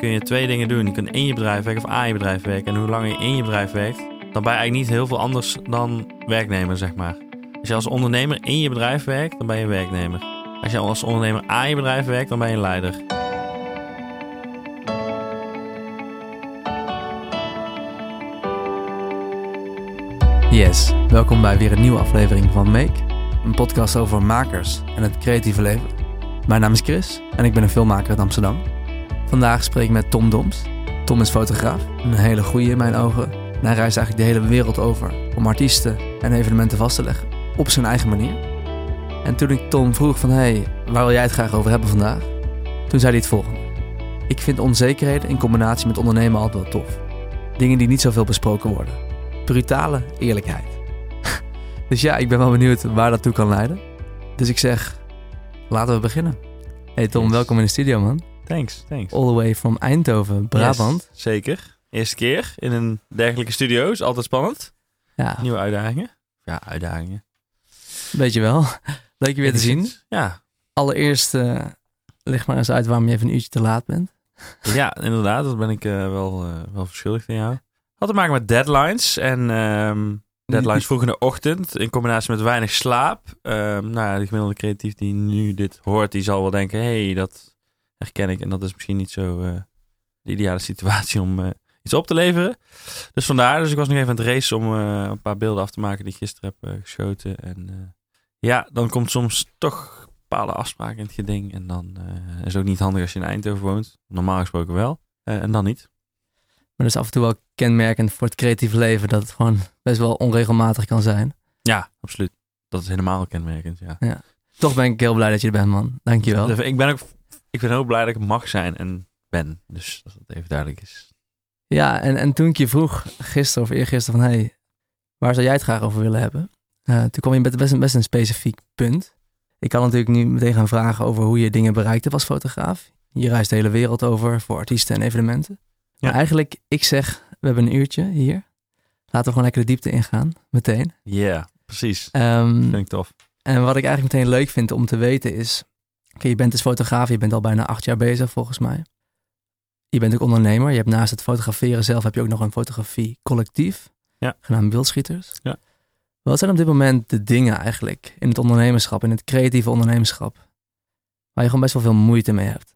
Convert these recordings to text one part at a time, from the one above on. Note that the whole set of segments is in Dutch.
kun je twee dingen doen. Je kunt in je bedrijf werken of aan je bedrijf werken. En hoe langer je in je bedrijf werkt, dan ben je eigenlijk niet heel veel anders dan werknemer, zeg maar. Als je als ondernemer in je bedrijf werkt, dan ben je werknemer. Als je als ondernemer aan je bedrijf werkt, dan ben je leider. Yes, welkom bij weer een nieuwe aflevering van Make. Een podcast over makers en het creatieve leven. Mijn naam is Chris en ik ben een filmmaker uit Amsterdam. Vandaag spreek ik met Tom Doms. Tom is fotograaf, een hele goeie in mijn ogen. En hij reist eigenlijk de hele wereld over om artiesten en evenementen vast te leggen. Op zijn eigen manier. En toen ik Tom vroeg van, hey, waar wil jij het graag over hebben vandaag? Toen zei hij het volgende. Ik vind onzekerheden in combinatie met ondernemen altijd wel tof. Dingen die niet zoveel besproken worden. Brutale eerlijkheid. dus ja, ik ben wel benieuwd waar dat toe kan leiden. Dus ik zeg, laten we beginnen. Hey Tom, welkom in de studio man. Thanks, thanks. All the way from Eindhoven, Brabant. Yes, zeker. Eerste keer in een dergelijke studio. Is altijd spannend. Ja, Nieuwe uitdagingen. Ja, uitdagingen. weet je wel. Leuk je weer te zien. Ja. Allereerst, eh leg maar eens uit waarom je even een uurtje te laat bent. ja, inderdaad. Dat ben ik eh, wel, eh, wel verschuldigd aan jou. Had te maken met deadlines. En ehm, deadlines vroeg in de ochtend. In combinatie met weinig slaap. Ehm, nou ja, de gemiddelde creatief die nu dit hoort, die zal wel denken... Hé, hey, dat herken ik. En dat is misschien niet zo eh, de ideale situatie om eh, iets op te leveren. Dus vandaar. Dus ik was nog even aan het racen om eh, een paar beelden af te maken die ik gisteren heb geschoten. En ja, dan komt soms toch bepaalde afspraken in het geding. En dan is het ook niet handig als je in Eindhoven woont. Normaal gesproken wel. En dan niet. Maar dat is af en toe wel kenmerkend voor het creatieve leven dat het gewoon best wel onregelmatig kan zijn. Ja, absoluut. Dat is helemaal kenmerkend, ja. Toch ben ik heel blij dat je er bent, man. Dankjewel. Ik ben ook ik ben heel blij dat ik mag zijn en ben. Dus dat het even duidelijk is. Ja, en, en toen ik je vroeg, gisteren of eergisteren, van hey, waar zou jij het graag over willen hebben? Eh, toen kwam je met best, een- best een specifiek punt. Ik kan natuurlijk nu meteen gaan vragen over hoe je dingen bereikt hebt als fotograaf. Je reist de hele wereld over voor artiesten en evenementen. Maar eigenlijk, ik zeg, we hebben een uurtje hier. Laten we gewoon lekker de diepte ingaan, meteen. Ja, precies. Ehm, Vind ik tof. en wat ik eigenlijk meteen leuk vind om te weten is... Oké, je bent dus fotograaf, je bent al bijna acht jaar bezig volgens mij. Je bent ook ondernemer. Je hebt naast het fotograferen zelf heb je ook nog een fotografie-collectief. Ja. Genaamd Wildschieters. Ja. Wat zijn op dit moment de dingen eigenlijk in het ondernemerschap, in het creatieve ondernemerschap, waar je gewoon best wel veel moeite mee hebt?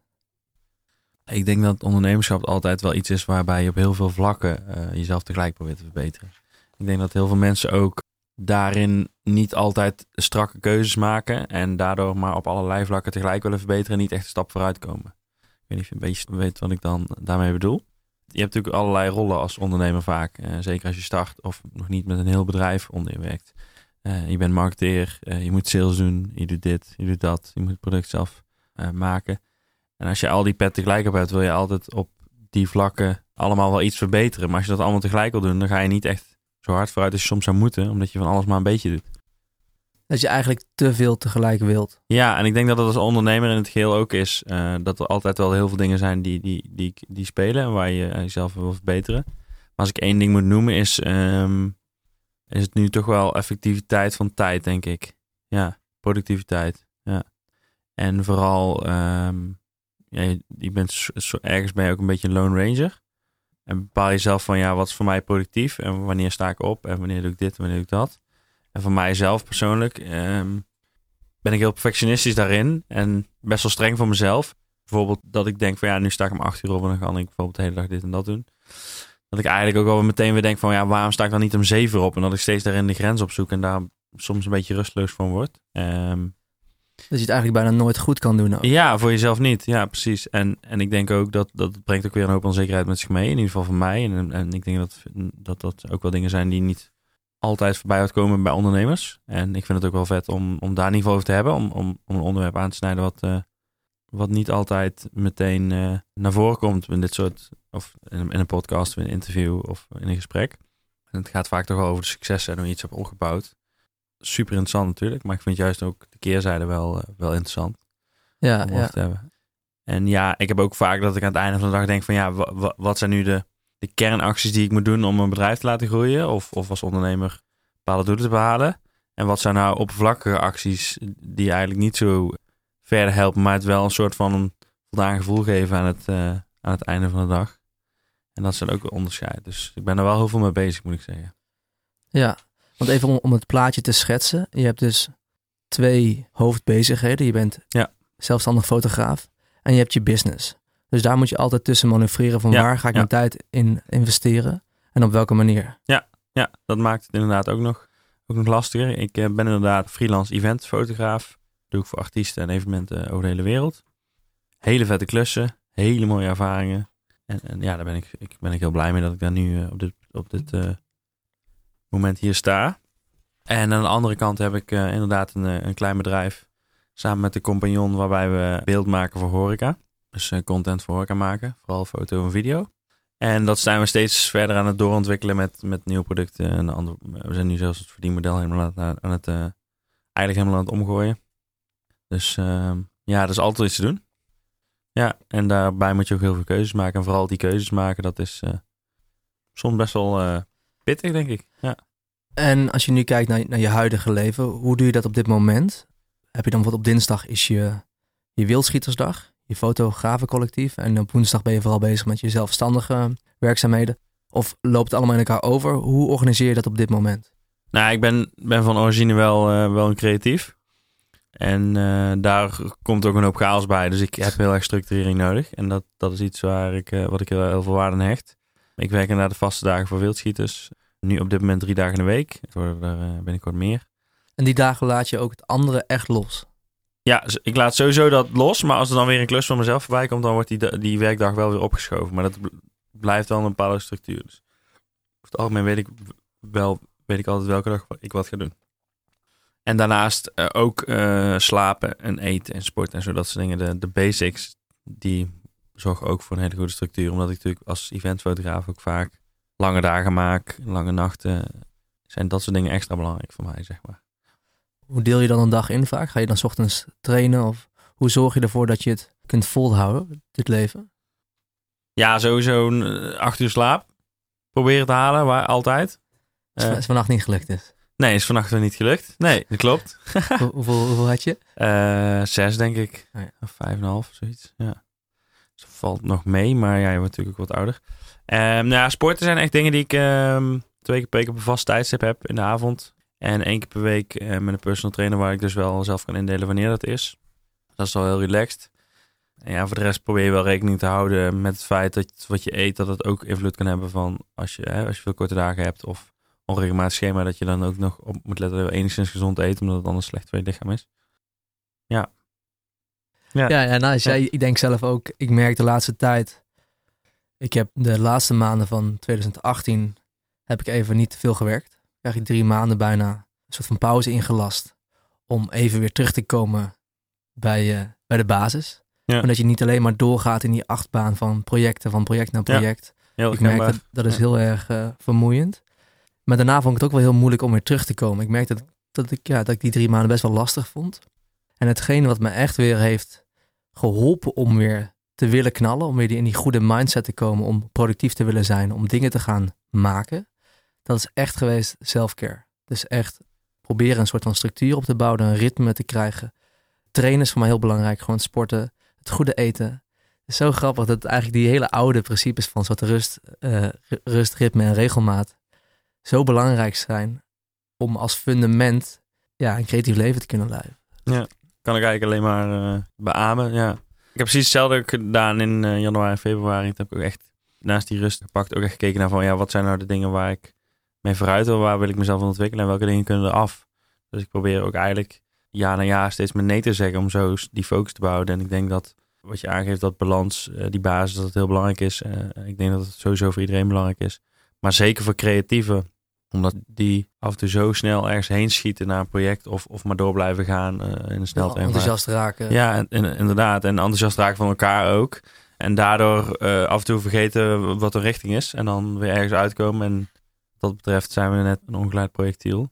Ik denk dat ondernemerschap altijd wel iets is waarbij je op heel veel vlakken eh, jezelf tegelijk probeert te verbeteren. Ik denk dat heel veel mensen ook daarin niet altijd strakke keuzes maken en daardoor maar op allerlei vlakken tegelijk willen verbeteren en niet echt een stap vooruit komen. Ik weet niet of je een beetje weet wat ik dan daarmee bedoel. Je hebt natuurlijk allerlei rollen als ondernemer vaak. eh, zeker als je start of nog niet met een heel bedrijf onder je werkt. Eh, je bent marketeer, eh, je moet sales doen, je doet dit, je doet dat. Je moet het product zelf maken. En als je al die pet tegelijk op hebt, wil je altijd op die vlakken allemaal wel iets verbeteren. Maar als je dat allemaal tegelijk wil doen, dan ga je niet echt zo hard vooruit als je soms zou moeten, omdat je van alles maar een beetje doet. Dat je eigenlijk te veel tegelijk wilt. Ja, en ik denk dat dat als ondernemer in het geheel ook is. eh, dat er altijd wel heel veel dingen zijn die, die, die, die spelen en waar je eh, jezelf wil verbeteren. Maar als ik één ding moet noemen, is, ehm, is het nu toch wel effectiviteit van tijd, denk ik. Ja, productiviteit. Ja. En vooral, ehm, ja, je, je bent ergens ben je ook een beetje een lone ranger. En bepaal jezelf van, ja, wat is voor mij productief? En wanneer sta ik op? En wanneer doe ik dit? En wanneer doe ik dat? En voor mijzelf persoonlijk ehm, ben ik heel perfectionistisch daarin. En best wel streng voor mezelf. Bijvoorbeeld dat ik denk van, ja, nu sta ik om acht uur op en dan kan ik bijvoorbeeld de hele dag dit en dat doen. Dat ik eigenlijk ook wel meteen weer denk van, ja, waarom sta ik dan niet om zeven uur op? En dat ik steeds daarin de grens opzoek en daar soms een beetje rusteloos van word. Ehm, Dat je het eigenlijk bijna nooit goed kan doen. Ja, voor jezelf niet. Ja, precies. En, en ik denk ook dat dat brengt ook weer een hoop onzekerheid met zich mee. In ieder geval voor mij. En, en ik denk dat, dat dat ook wel dingen zijn die niet altijd voorbij uitkomen bij ondernemers. En ik vind het ook wel vet om, om daar geval over te hebben. Om, om, om een onderwerp aan te snijden wat, eh, wat niet altijd meteen eh, naar voren komt in dit soort... Of in een podcast, of in een interview of in een gesprek. En het gaat vaak toch wel over de successen en hoe je iets hebt opgebouwd. Super interessant natuurlijk. Maar ik vind juist ook de keerzijde wel, eh, wel interessant Ja, om ja. over te hebben. En ja, ik heb ook vaak dat ik aan het einde van de dag denk van ja, wa- wa- wat zijn nu de, de kernacties die ik moet doen om een bedrijf te laten groeien? Of, of als ondernemer bepaalde doelen te behalen? En wat zijn nou oppervlakkige acties die eigenlijk niet zo verder helpen, maar het wel een soort van een voldaan gevoel geven aan het, eh, aan aan het einde van de dag. En dat is dan ook een onderscheid. Dus ik ben er wel heel veel mee bezig, moet ik zeggen. Ja, want even om, om het plaatje te schetsen. Je hebt dus twee hoofdbezigheden. Je bent Ja. zelfstandig fotograaf en je hebt je business. Dus daar moet je altijd tussen manoeuvreren van Ja, waar ga ik ja. mijn tijd in investeren en op welke manier. Ja, dat maakt het inderdaad ook nog, ook nog lastiger. Ik eh, ben inderdaad freelance eventfotograaf. Doe ik voor artiesten en evenementen over de hele wereld. Hele vette klussen, hele mooie ervaringen. En, en ja, daar ben ik, ik ben ik heel blij mee dat ik daar nu eh, op dit, op dit eh, moment hier sta. En aan de andere kant heb ik eh, inderdaad een, eh, een klein bedrijf samen met de compagnon waarbij we beeld maken voor horeca. Dus eh, content voor horeca maken, vooral foto en video. En dat zijn we steeds verder aan het doorontwikkelen met, met nieuwe producten. En andere, we zijn nu zelfs het verdienmodel helemaal aan het, aan het eh, eigenlijk helemaal aan het omgooien. Dus ehm, ja, er is altijd iets te doen. Ja, en daarbij moet je ook heel veel keuzes maken. En vooral die keuzes maken, dat is soms best wel pittig, denk ik. Ja. En als je nu kijkt naar, naar je huidige leven, hoe doe je dat op dit moment? Heb je dan bijvoorbeeld op dinsdag is je, je wildschietersdag, je fotografencollectief. En op woensdag ben je vooral bezig met je zelfstandige werkzaamheden. Of loopt het allemaal in elkaar over? Hoe organiseer je dat op dit moment? Nou, ik ben, ben van origine wel, eh, wel een creatief. En eh, daar komt ook een hoop chaos bij. Dus ik heb heel erg structurering nodig. En dat, dat is iets waar ik, eh, wat ik heel, heel veel waarde aan hecht. Ik werk inderdaad de vaste dagen voor wildschieters. Nu op dit moment drie dagen in de week. Het worden er binnenkort meer. En die dagen laat je ook het andere echt los. Ja, ik laat sowieso dat los. Maar als er dan weer een klus van mezelf voorbij komt, dan wordt die, die werkdag wel weer opgeschoven. Maar dat bl- blijft wel een bepaalde structuur. Dus over het algemeen weet ik wel, weet ik altijd welke dag ik wat ga doen. En daarnaast eh, ook eh, slapen en eten en sport en zo, dat soort dingen. De, de basics, die zorgen ook voor een hele goede structuur. Omdat ik natuurlijk als eventfotograaf ook vaak lange dagen maak, lange nachten. Zijn dat soort dingen extra belangrijk voor mij, zeg maar. Hoe deel je dan een dag in vaak? Ga je dan 's ochtends trainen? Of hoe zorg je ervoor dat je het kunt volhouden, dit leven? Ja, sowieso een eh, acht uur slaap. Proberen te halen, waar, altijd. Als Eh, het vannacht niet gelukt is. nee, is vannacht weer niet gelukt. Nee, dat klopt. Hoe- hoeveel, hoeveel had je? Eh, zes, denk ik. Oh ja. Of vijf en een half, zoiets. Ja. Dus valt nog mee, maar ja, je wordt natuurlijk wat ouder. Ehm nou ja, sporten zijn echt dingen die ik ehm, twee keer per week op een vast tijdstip heb in de avond. En één keer per week eh, met een personal trainer waar ik dus wel zelf kan indelen wanneer dat is. Dat is wel heel relaxed. En ja, voor de rest probeer je wel rekening te houden met het feit dat wat je eet, dat het ook invloed kan hebben van als je, hè, als je veel korte dagen hebt of onregelmatig schema, dat je dan ook nog op moet letten dat je enigszins gezond eet, omdat het anders slecht voor je lichaam is. Ja. Ja. Ja, ja nice. Ja. Ja, ik denk zelf ook, ik merk de laatste tijd, ik heb de laatste maanden van 2018, heb ik even niet te veel gewerkt. Eigenlijk drie maanden bijna een soort van pauze ingelast. Om even weer terug te komen bij, eh, bij de basis. Ja. En dat je niet alleen maar doorgaat in die achtbaan van projecten, van project naar Ja. project. Heel ik merk dat, dat is heel erg eh, vermoeiend. Maar daarna vond ik het ook wel heel moeilijk om weer terug te komen. Ik merkte dat, dat, ik, ja, dat ik die drie maanden best wel lastig vond. En hetgene wat me echt weer heeft geholpen om weer te willen knallen, om weer in die goede mindset te komen, om productief te willen zijn, om dingen te gaan maken, dat is echt geweest self-care. Dus echt proberen een soort van structuur op te bouwen, een ritme te krijgen. Trainen is voor mij heel belangrijk, gewoon sporten, het goede eten. Het is zo grappig dat eigenlijk die hele oude principes van soort rust, eh, ru- rust, ritme en regelmaat zo belangrijk zijn om als fundament ja, een creatief leven te kunnen leiden. Kan ik eigenlijk alleen maar eh beamen, ja. Ik heb precies hetzelfde gedaan in eh, januari en februari. Toen heb ik ook echt naast die rust gepakt, ook echt gekeken naar van, ja, wat zijn nou de dingen waar ik mee vooruit wil, waar wil ik mezelf ontwikkelen en welke dingen kunnen er af. Dus ik probeer ook eigenlijk jaar na jaar steeds meer nee te zeggen om zo die focus te behouden. En ik denk dat wat je aangeeft, dat balans, eh, die basis, dat het heel belangrijk is. Ik denk dat het sowieso voor iedereen belangrijk is. Maar zeker voor creatieven, omdat die af en toe zo snel ergens heen schieten naar een project of, of maar door blijven gaan eh, in een snel enthousiast raken. ja, en, en- inderdaad. En enthousiast raken van elkaar ook. En daardoor eh, af en toe vergeten wat de richting is. En dan weer ergens uitkomen. En wat dat betreft zijn we net een ongeleid projectiel.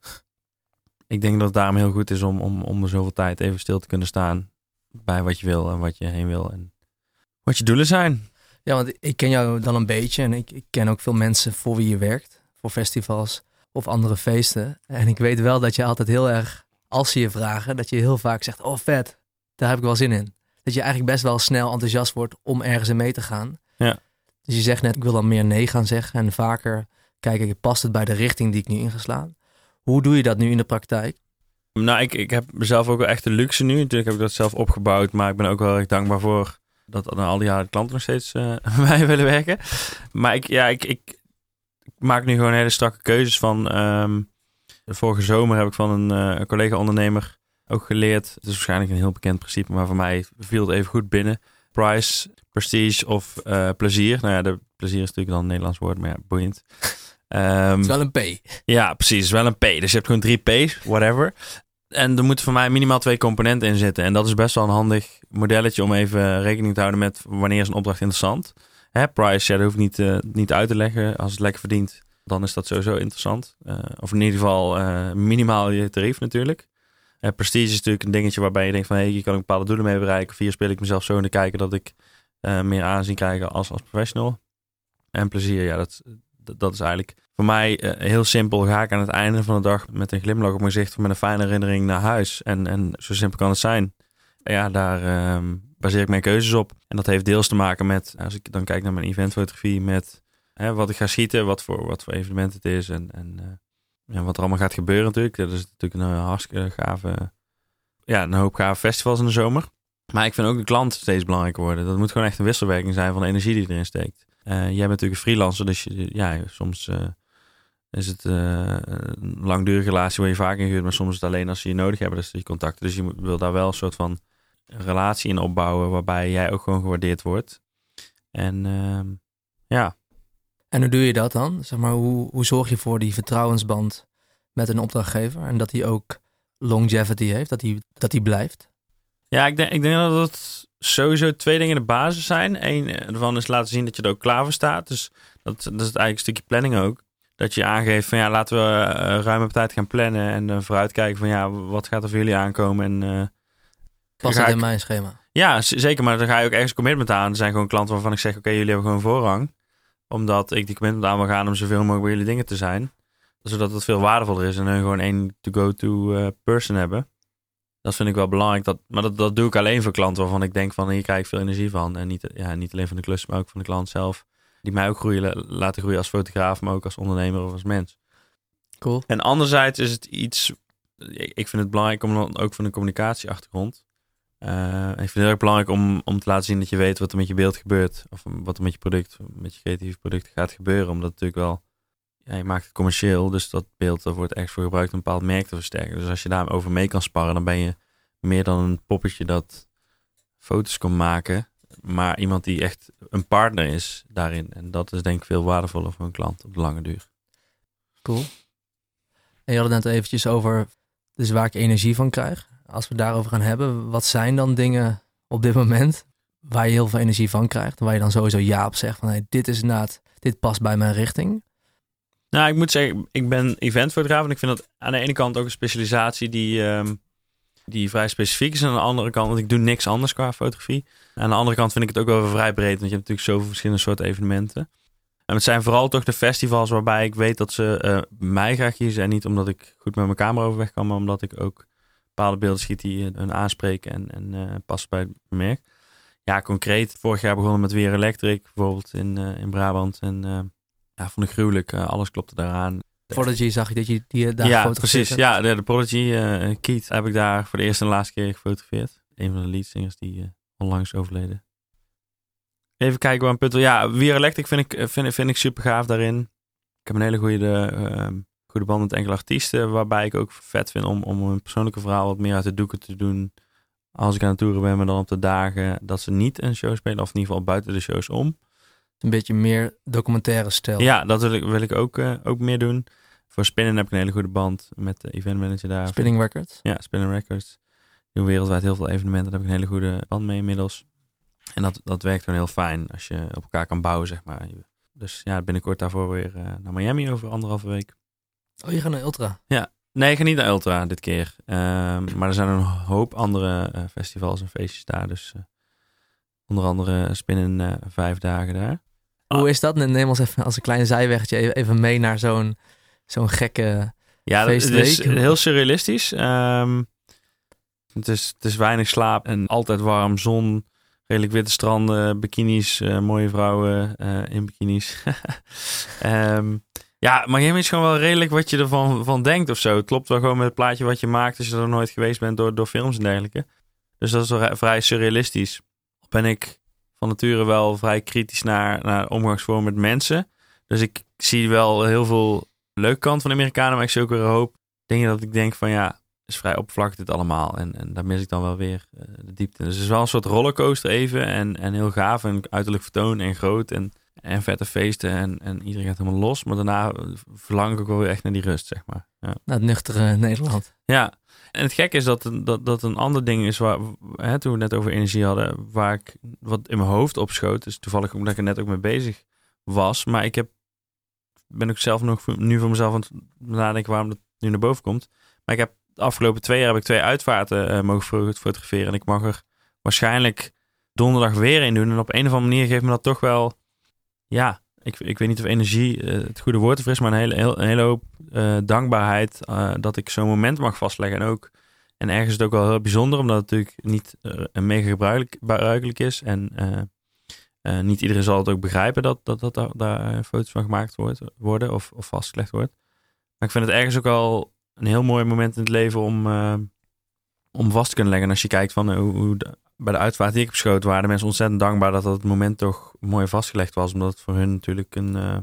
Ik denk dat het daarom heel goed is om, om, om er zoveel tijd even stil te kunnen staan. Bij wat je wil en wat je heen wil. En wat je doelen zijn. Ja, want ik ken jou dan een beetje en ik, ik ken ook veel mensen voor wie je werkt. Voor festivals of andere feesten. En ik weet wel dat je altijd heel erg, als ze je vragen, dat je heel vaak zegt, oh vet, daar heb ik wel zin in. Dat je eigenlijk best wel snel enthousiast wordt om ergens in mee te gaan. Ja. Dus je zegt net, ik wil dan meer nee gaan zeggen en vaker kijken, past het bij de richting die ik nu ingeslaan? Hoe doe je dat nu in de praktijk? Nou, ik, ik heb mezelf ook wel echt de luxe nu. Natuurlijk heb ik dat zelf opgebouwd, maar ik ben ook wel erg dankbaar voor dat al die jaren klanten nog steeds uh, mij willen werken. Maar ik, ja, ik, ik, maak nu gewoon hele strakke keuzes van. Ehm, vorige zomer heb ik van een, uh, collega-ondernemer ook geleerd. Het is waarschijnlijk een heel bekend principe, maar voor mij viel het even goed binnen. Price, prestige of uh, plezier. Nou ja, de plezier is natuurlijk dan een Nederlands woord, maar ja, boeiend. Um, het is wel een P. Ja, precies. Het is wel een P. Dus je hebt gewoon drie P's, whatever. En er moeten voor mij minimaal twee componenten in zitten. En dat is best wel een handig modelletje om even rekening te houden met wanneer is een opdracht interessant. Hè, price, ja, dat hoef ik niet, uh, niet uit te leggen. Als het lekker verdient, dan is dat sowieso interessant. Uh, of in ieder geval uh, minimaal je tarief natuurlijk. prestige is natuurlijk een dingetje waarbij je denkt van... hé, hier kan ik bepaalde doelen mee bereiken. Of hier speel ik mezelf zo in de kijken dat ik meer aanzien krijg als, als professional. En plezier, ja, dat, dat is eigenlijk voor mij heel simpel. Ga ik aan het einde van de dag met een glimlach op mijn gezicht, met een fijne herinnering naar huis. En, en zo simpel kan het zijn. Ja, daar um, baseer ik mijn keuzes op. En dat heeft deels te maken met, als ik dan kijk naar mijn eventfotografie, met hè, wat ik ga schieten, wat voor, wat voor evenement het is en, en, en wat er allemaal gaat gebeuren natuurlijk. Dat is natuurlijk een hartstikke gave, ja, een hoop gave festivals in de zomer. Maar ik vind ook de klant steeds belangrijker worden. Dat moet gewoon echt een wisselwerking zijn van de energie die erin steekt. Uh, jij bent natuurlijk een freelancer, dus je, ja, soms is het een langdurige relatie waar je vaak in gaat, maar soms is het alleen als ze je nodig hebben, dus je contacten. Dus je wil daar wel een soort van relatie in opbouwen waarbij jij ook gewoon gewaardeerd wordt. En ehm, ja. En hoe doe je dat dan? Zeg maar, hoe, hoe zorg je voor die vertrouwensband met een opdrachtgever en dat hij ook longevity heeft, dat hij dat die blijft? Ja, ik denk, ik denk dat het sowieso twee dingen de basis zijn. Eén ervan is laten zien dat je er ook klaar voor staat. Dus dat, dat is eigenlijk een stukje planning ook. Dat je aangeeft van ja, laten we uh, ruim op tijd gaan plannen en uh, vooruitkijken van ja, wat gaat er voor jullie aankomen. En, Past het in mijn schema? Ja, zeker. Maar dan ga je ook ergens commitment aan. Er zijn gewoon klanten waarvan ik zeg, oké, jullie hebben gewoon voorrang. Omdat ik die commitment aan wil gaan om zoveel mogelijk bij jullie dingen te zijn. Zodat het veel waardevoller is en hun gewoon één to-go-to person hebben. Dat vind ik wel belangrijk. Dat, maar dat, dat doe ik alleen voor klanten waarvan ik denk van hier krijg ik veel energie van. En niet, ja, niet alleen van de klus, maar ook van de klant zelf. Die mij ook groeien, laten groeien als fotograaf, maar ook als ondernemer of als mens. Cool. En anderzijds is het iets, ik vind het belangrijk om dan ook van de communicatieachtergrond. Uh, ik vind het heel erg belangrijk om, om te laten zien dat je weet wat er met je beeld gebeurt. Of wat er met je product, met je creatieve product gaat gebeuren. Omdat natuurlijk wel, je maakt het commercieel. Dus dat beeld dat wordt echt voor gebruikt om een bepaald merk te versterken. Dus als je daarover mee kan sparren, dan ben je meer dan een poppetje dat foto's kan maken. Maar iemand die echt een partner is daarin. En dat is denk ik veel waardevoller voor een klant op de lange duur. Cool. En je had het net eventjes over dus waar ik energie van krijg. Als we daarover gaan hebben, wat zijn dan dingen op dit moment waar je heel veel energie van krijgt? Waar je dan sowieso ja op zegt van hey, dit is inderdaad, dit past bij mijn richting. Nou, ik moet zeggen, ik ben eventfotograaf en ik vind dat aan de ene kant ook een specialisatie die, um, die vrij specifiek is. En aan de andere kant, want ik doe niks anders qua fotografie. Aan de andere kant vind ik het ook wel vrij breed, want je hebt natuurlijk zoveel verschillende soorten evenementen. En het zijn vooral toch de festivals waarbij ik weet dat ze uh, mij graag kiezen. En niet omdat ik goed met mijn camera overweg kan, maar omdat ik ook bepaalde beelden schiet die hun aanspreken en, en uh, passen bij het merk. Ja, concreet, vorig jaar begonnen met Weer Electric, bijvoorbeeld in, uh, in Brabant. En ja, vond ik gruwelijk. alles klopte daaraan. Prodigy zag je dat je die daar Ja, precies. Hebt. Ja, de, de Prodigy, uh, Keith, heb ik daar voor de eerste en laatste keer gefotografeerd. Een van de leadsingers die uh, onlangs overleden. Even kijken waar een punt... Ja, Weer Electric vind ik, vind, vind ik super gaaf daarin. Ik heb een hele goede, uh, goede band met enkele artiesten. Waarbij ik ook vet vind om, om een persoonlijke verhaal wat meer uit de doeken te doen. Als ik aan het toeren ben, maar dan op de dagen dat ze niet een show spelen. Of in ieder geval buiten de shows om. Een beetje meer documentaire stijl. Ja, dat wil ik, wil ik ook, uh, ook meer doen. Voor Spinnen heb ik een hele goede band met de event manager daar. Spinning Records? Ja, Spinning Records. Die doen wereldwijd heel veel evenementen. Daar heb ik een hele goede band mee inmiddels. En dat, dat werkt gewoon heel fijn als je op elkaar kan bouwen, zeg maar. Dus ja, binnenkort daarvoor weer uh, naar Miami over anderhalve week. Oh, je gaat naar Ultra? Ja. Nee, ik ga niet naar Ultra dit keer. Um, maar er zijn een hoop andere uh, festivals en feestjes daar. Dus uh, onder andere Spinnen vijf dagen daar. Hoe is dat? Neem ons even als een klein zijweggetje even mee naar zo'n zo'n gekke Ja, is heel surrealistisch. Um, het, is, het is weinig slaap en altijd warm, zon, redelijk witte stranden, bikinis, eh, mooie vrouwen eh, in bikinis. Ehm, ja, Miami is gewoon wel redelijk wat je ervan van denkt of zo. Het klopt wel gewoon met het plaatje wat je maakt als je er nooit geweest bent door, door films en dergelijke. Dus dat is wel vrij surrealistisch. Ben ik van nature wel vrij kritisch naar, naar omgangsvorm met mensen. Dus ik zie wel heel veel leuke kant van de Amerikanen, maar ik zie ook weer hoop dingen dat ik denk van ja, is vrij oppervlakkig dit allemaal. En, en daar mis ik dan wel weer uh, de diepte. Dus het is wel een soort rollercoaster even. En, en heel gaaf en uiterlijk vertoon en groot. En, en vette feesten. En, en iedereen gaat helemaal los. Maar daarna verlang ik ook wel weer echt naar die rust, zeg maar. Ja. Naar het nuchtere Nederland. Ja. En het gekke is dat, dat, dat een ander ding is waar, hè, toen we het net over energie hadden, waar ik wat in mijn hoofd opschoot. Dus toevallig omdat ik er net ook mee bezig was. Maar ik heb, ben ook zelf nog nu voor mezelf aan het nadenken waarom dat nu naar boven komt. Maar ik heb de afgelopen twee jaar heb ik twee uitvaarten uh, mogen fotograferen. En ik mag er waarschijnlijk donderdag weer in doen. En op een of andere manier geeft me dat toch wel... Ja, ik, ik weet niet of energie uh, het goede woord is, maar een hele, heel, hele hoop uh, dankbaarheid dat ik zo'n moment mag vastleggen. En ook, en ergens is het ook wel heel bijzonder, omdat het natuurlijk niet mega gebruikelijk, is. En niet iedereen zal het ook begrijpen dat, dat, dat daar, foto's van gemaakt wordt, worden of, of vastgelegd wordt. Maar ik vind het ergens ook al een heel mooi moment in het leven om, om vast te kunnen leggen. En als je kijkt van hoe, bij de uitvaart die ik heb geschoten, waren de mensen ontzettend dankbaar dat dat moment toch mooi vastgelegd was. Omdat het voor hun natuurlijk een, uh,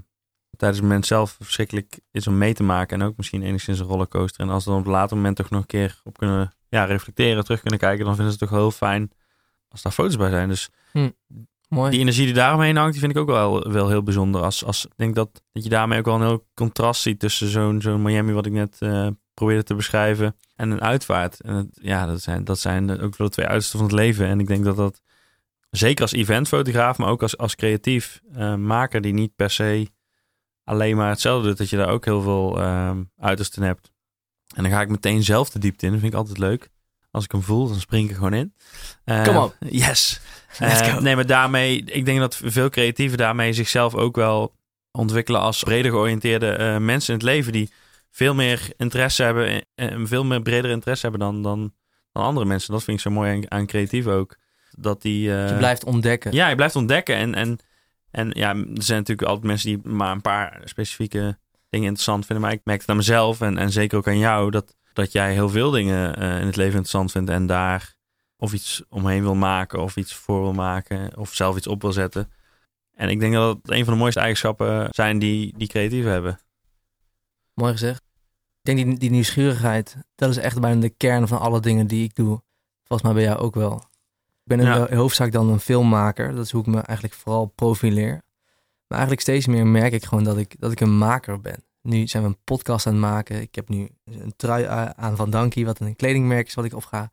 tijdens het moment zelf verschrikkelijk is om mee te maken. En ook misschien enigszins een rollercoaster. En als ze dan op een later moment toch nog een keer op kunnen ja, reflecteren, terug kunnen kijken, dan vinden ze het toch heel fijn als daar foto's bij zijn. Dus hm. Mooi. Die energie die daaromheen hangt, die vind ik ook wel, wel heel bijzonder. Als, als, ik denk dat, dat je daarmee ook wel een heel contrast ziet tussen zo'n zo'n Miami, wat ik net uh, probeerde te beschrijven, en een uitvaart. En het, ja, dat zijn, dat zijn ook wel de twee uitersten van het leven. En ik denk dat dat, zeker als eventfotograaf, maar ook als, als creatief uh, maker, die niet per se alleen maar hetzelfde doet, dat je daar ook heel veel uh, uitersten hebt. En dan ga ik meteen zelf de diepte in. Dat vind ik altijd leuk. Als ik hem voel, dan spring ik er gewoon in. Kom op. Yes. Uh, nee, maar daarmee, ik denk dat veel creatieven daarmee zichzelf ook wel ontwikkelen als breder georiënteerde mensen in het leven die veel meer interesse hebben en veel meer breder interesse hebben dan, dan, dan andere mensen. Dat vind ik zo mooi aan, aan creatief ook. Dat die. Uh, je blijft ontdekken. Ja, je blijft ontdekken. En, en, en ja, er zijn natuurlijk altijd mensen die maar een paar specifieke dingen interessant vinden. Maar ik merk het aan mezelf en, en zeker ook aan jou dat, dat jij heel veel dingen in het leven interessant vindt en daar of iets omheen wil maken of iets voor wil maken of zelf iets op wil zetten. En ik denk dat het een van de mooiste eigenschappen zijn die, die creatieven hebben. Mooi gezegd. Ik denk die, die nieuwsgierigheid, dat is echt bijna de kern van alle dingen die ik doe. Volgens mij bij jou ook wel. Ik ben in ja. hoofdzaak dan een filmmaker. Dat is hoe ik me eigenlijk vooral profileer. Maar eigenlijk steeds meer merk ik gewoon dat ik, dat ik een maker ben. Nu zijn we een podcast aan het maken. Ik heb nu een trui aan van Dankie, wat een kledingmerk is wat ik op ga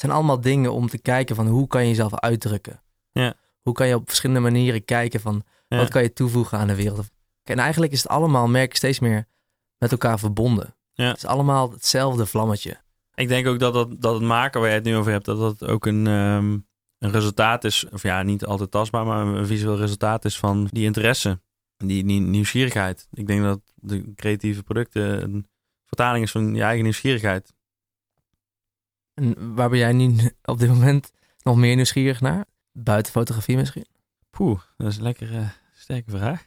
zijn allemaal dingen om te kijken van hoe kan je jezelf uitdrukken. Ja. Hoe kan je op verschillende manieren kijken van wat kan je toevoegen aan de wereld. En eigenlijk is het allemaal, merk ik steeds meer, met elkaar verbonden. Ja. Het is allemaal hetzelfde vlammetje. Ik denk ook dat, dat, dat het maken waar je het nu over hebt, dat dat ook een, um, een resultaat is, of ja, niet altijd tastbaar, maar een visueel resultaat is van die interesse, die, die nieuwsgierigheid. Ik denk dat de creatieve producten een vertaling is van je eigen nieuwsgierigheid. En waar ben jij nu op dit moment nog meer nieuwsgierig naar? Buiten fotografie misschien? Poeh, dat is een lekkere, sterke vraag.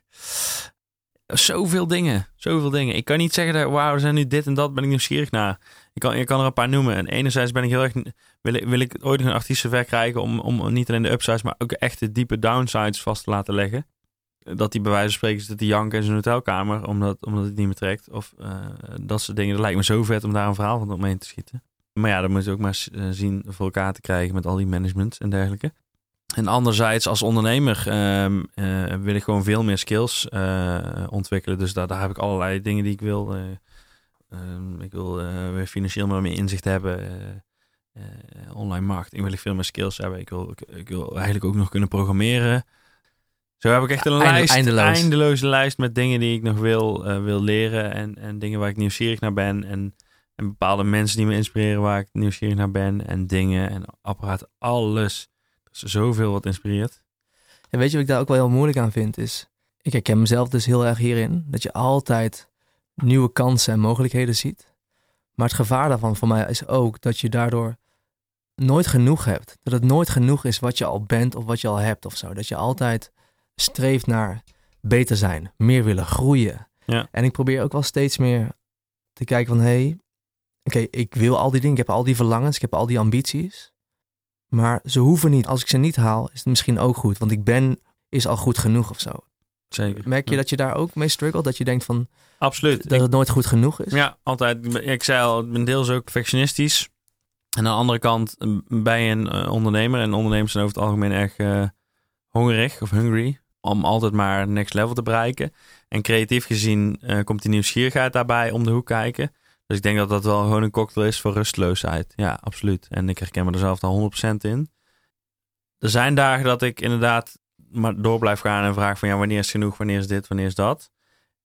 Zoveel dingen, zoveel dingen. Ik kan niet zeggen dat, wauw, er zijn nu dit en dat, ben ik nieuwsgierig naar. Ik kan, ik kan er een paar noemen. En enerzijds ben ik heel erg, wil, ik, wil ik ooit een artiest ver krijgen om, om niet alleen de upsides, maar ook echt de diepe downsides vast te laten leggen. Dat die bij wijze van spreken zit te janken in zijn hotelkamer, omdat, omdat het niet meer trekt. Of uh, dat soort dingen. Dat lijkt me zo vet om daar een verhaal van omheen te schieten. Maar ja, dan moet je ook maar eh, zien voor elkaar te krijgen met al die management en dergelijke. En anderzijds, als ondernemer um, uh, wil ik gewoon veel meer skills uh, ontwikkelen. Dus daar, daar heb ik allerlei dingen die ik wil. Um, ik wil weer financieel meer inzicht hebben. online marketing wil ik veel meer skills hebben. Ik wil, ik, ik, wil eigenlijk ook nog kunnen programmeren. Zo heb ik echt een lijst, eindeloos. eindeloze lijst met dingen die ik nog wil, wil leren. En, en dingen waar ik nieuwsgierig naar ben. En en bepaalde mensen die me inspireren waar ik nieuwsgierig naar ben. En dingen en apparaat, alles. Zoveel wat inspireert. En weet je wat ik daar ook wel heel moeilijk aan vind? Is, ik herken mezelf dus heel erg hierin. Dat je altijd nieuwe kansen en mogelijkheden ziet. Maar het gevaar daarvan voor mij is ook dat je daardoor nooit genoeg hebt. Dat het nooit genoeg is wat je al bent of wat je al hebt of zo. Dat je altijd streeft naar beter zijn, meer willen groeien. Ja. En ik probeer ook wel steeds meer te kijken van, hé, hey, oké, ik wil al die dingen, ik heb al die verlangens, ik heb al die ambities. Maar ze hoeven niet. Als ik ze niet haal, is het misschien ook goed. Want ik ben, is al goed genoeg of zo. Zeker. Merk je Ja. dat je daar ook mee struggelt? Dat je denkt van, Absoluut. dat het nooit goed genoeg is? Ja, altijd. Ik zei al, ik ben deels ook perfectionistisch. En aan de andere kant eh, ben je een eh, ondernemer. En ondernemers zijn over het algemeen erg eh, hongerig of hungry. Om altijd maar next level te bereiken. En creatief gezien komt die nieuwsgierigheid daarbij om de hoek kijken. Dus ik denk dat dat wel gewoon een cocktail is voor rustloosheid. Ja, absoluut. En ik herken me er zelf al 100% in. Er zijn dagen dat ik inderdaad maar door blijf gaan en vraag van ja, wanneer is genoeg, wanneer is dit, wanneer is dat.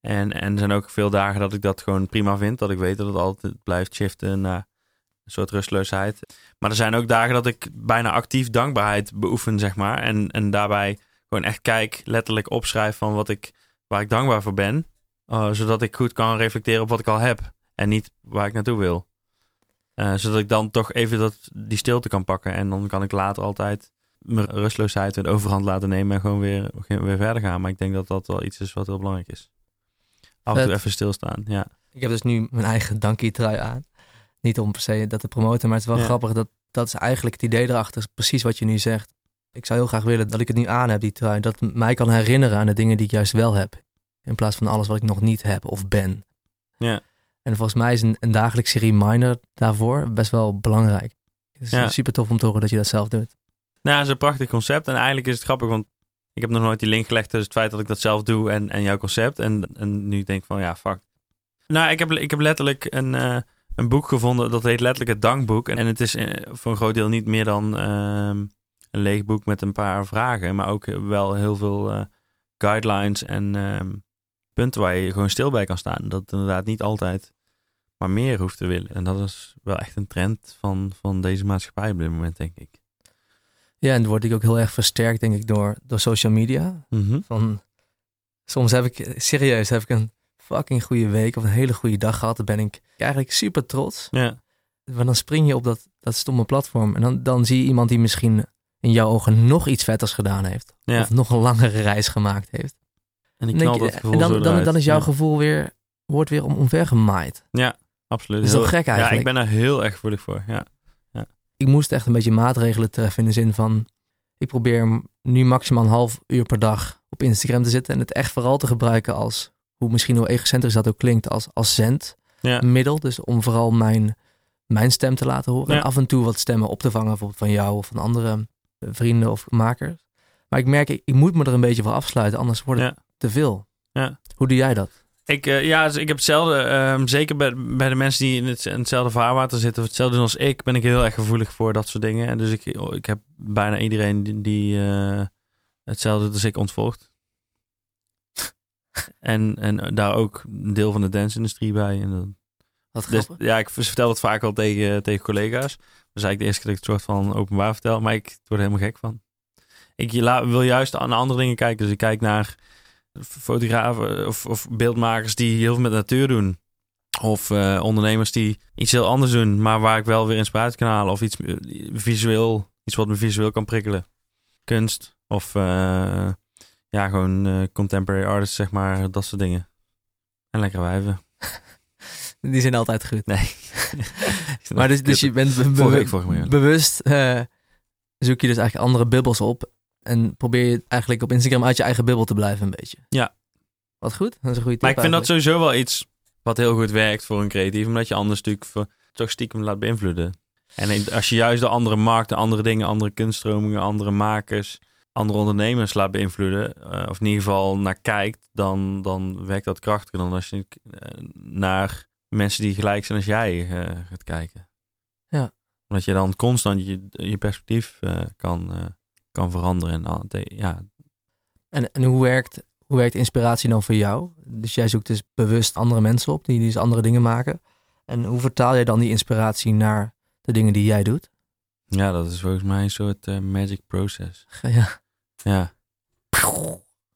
En, en er zijn ook veel dagen dat ik dat gewoon prima vind. Dat ik weet dat het altijd blijft shiften naar een soort rustloosheid. Maar er zijn ook dagen dat ik bijna actief dankbaarheid beoefen, zeg maar. En, en daarbij gewoon echt kijk, letterlijk opschrijf van wat ik, waar ik dankbaar voor ben. Uh, zodat ik goed kan reflecteren op wat ik al heb. En niet waar ik naartoe wil. Uh, zodat ik dan toch even dat, die stilte kan pakken. En dan kan ik later altijd mijn rustloosheid de overhand laten nemen. En gewoon weer, weer verder gaan. Maar ik denk dat dat wel iets is wat heel belangrijk is. Af en toe even stilstaan, ja. Ik heb dus nu mijn eigen dankie trui aan. Niet om per se dat te promoten, maar het is wel Ja. grappig. Dat, dat is eigenlijk het idee erachter. Precies wat je nu zegt. Ik zou heel graag willen dat ik het nu aan heb, die trui. Dat mij kan herinneren aan de dingen die ik juist wel heb. In plaats van alles wat ik nog niet heb of ben. Ja. En volgens mij is een, een dagelijkse reminder daarvoor best wel belangrijk. Het is Ja. super tof om te horen dat je dat zelf doet. Nou, het is een prachtig concept. En eigenlijk is het grappig, want ik heb nog nooit die link gelegd tussen het feit dat ik dat zelf doe en, en jouw concept. En, en nu denk ik van, ja, fuck. Nou, ik heb, ik heb letterlijk een, eh, een boek gevonden, dat heet letterlijk het dankboek. En het is eh, voor een groot deel niet meer dan ehm, een leeg boek met een paar vragen. Maar ook wel heel veel eh, guidelines en ehm, punten waar je gewoon stil bij kan staan. Dat inderdaad niet altijd maar meer hoeft te willen. En dat is wel echt een trend van, van deze maatschappij op dit moment, denk ik. Ja, en het wordt ook heel erg versterkt, denk ik, door, door social media. Mhm. Van, soms heb ik, serieus, heb ik een fucking goede week of een hele goede dag gehad. Dan ben ik eigenlijk super trots. Ja. Maar dan spring je op dat, dat stomme platform. En dan, dan zie je iemand die misschien in jouw ogen nog iets vetters gedaan heeft. Ja. Of nog een langere reis gemaakt heeft. En je- dat gevoel en dan, dan, dan is jouw Ja, gevoel weer, wordt weer om, omvergemaaid. Absoluut. Dat is toch gek Ja, eigenlijk? ik ben daar heel erg gevoelig voor. Ja. Ik moest echt een beetje maatregelen treffen in de zin van... Ik probeer nu maximaal een half uur per dag op Instagram te zitten. En het echt vooral te gebruiken als, hoe misschien hoe egocentrisch dat ook klinkt, als, als zendmiddel. Ja. Dus om vooral mijn, mijn stem te laten horen. Ja. En af en toe wat stemmen op te vangen, bijvoorbeeld van jou of van andere eh, vrienden of makers. Maar ik merk, ik, ik moet me er een beetje voor afsluiten, anders wordt het Ja. te veel. Ja. Hoe doe jij dat? Ik, eh, ja, dus ik heb hetzelfde. ehm, zeker bij, bij de mensen die in, het, in hetzelfde vaarwater zitten, of hetzelfde als ik, ben ik heel erg gevoelig voor dat soort dingen. En dus ik, ik heb bijna iedereen die, die eh, hetzelfde als ik ontvolgt. en, en daar ook een deel van de dance-industrie bij. En Wat dus, ja, ik vertel het vaak al tegen, tegen collega's. Dat is eigenlijk de eerste keer dat ik het soort van openbaar vertel. Maar ik word er helemaal gek van. Ik la- wil juist aan andere dingen kijken. Dus ik kijk naar fotografen of, of beeldmakers die heel veel met natuur doen. Of eh, ondernemers die iets heel anders doen, maar waar ik wel weer inspiratie kan halen. Of iets eh, visueel, iets wat me visueel kan prikkelen. Kunst of eh, ja, gewoon eh, contemporary artists, zeg maar, dat soort dingen. En lekker wijven. Die zijn altijd goed. Nee. Maar dus, dus je bent be- be- bewust eh, zoek je dus eigenlijk andere bubbels op. En probeer je eigenlijk op Instagram uit je eigen bubbel te blijven een beetje. Ja. Wat goed, dat is een goede tip Maar ik vind dat sowieso wel iets wat heel goed werkt voor een creatief. Omdat je anders natuurlijk toch stiekem laat beïnvloeden. En als je juist de andere markten, andere dingen, andere kunststromingen, andere makers, andere ondernemers laat beïnvloeden. eh, of in ieder geval naar kijkt. Dan, dan werkt dat krachtiger dan als je eh, naar mensen die gelijk zijn als jij eh, gaat kijken. Ja. Omdat je dan constant je, je perspectief kan, kan veranderen. En, al- ja, En, en hoe, werkt, hoe werkt inspiratie dan voor jou? Dus jij zoekt dus bewust andere mensen op die dus andere dingen maken. En hoe vertaal jij dan die inspiratie naar de dingen die jij doet? ja, dat is volgens mij een soort eh, magic process. Ja. Ja.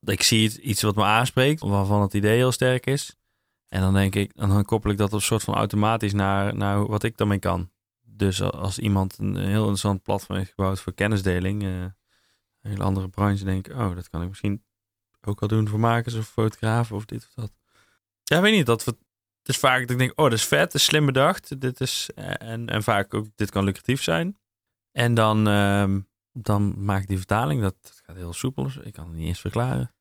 Ik zie iets, wat me aanspreekt, waarvan het idee heel sterk is. En dan denk ik, dan koppel ik dat op soort van automatisch naar, naar wat ik daarmee kan. dus als iemand een heel interessant platform heeft gebouwd voor kennisdeling, uh, een hele andere branche, denk ik, oh, dat kan ik misschien ook wel doen voor makers of fotografen of dit of dat. Ja, weet niet, dat we, het is vaak dat ik denk, oh, dat is vet, dat is slim bedacht, dit is, en, en vaak ook, dit kan lucratief zijn. En dan, uh, dan maak ik die vertaling, dat, dat gaat heel soepel, dus ik kan het niet eens verklaren.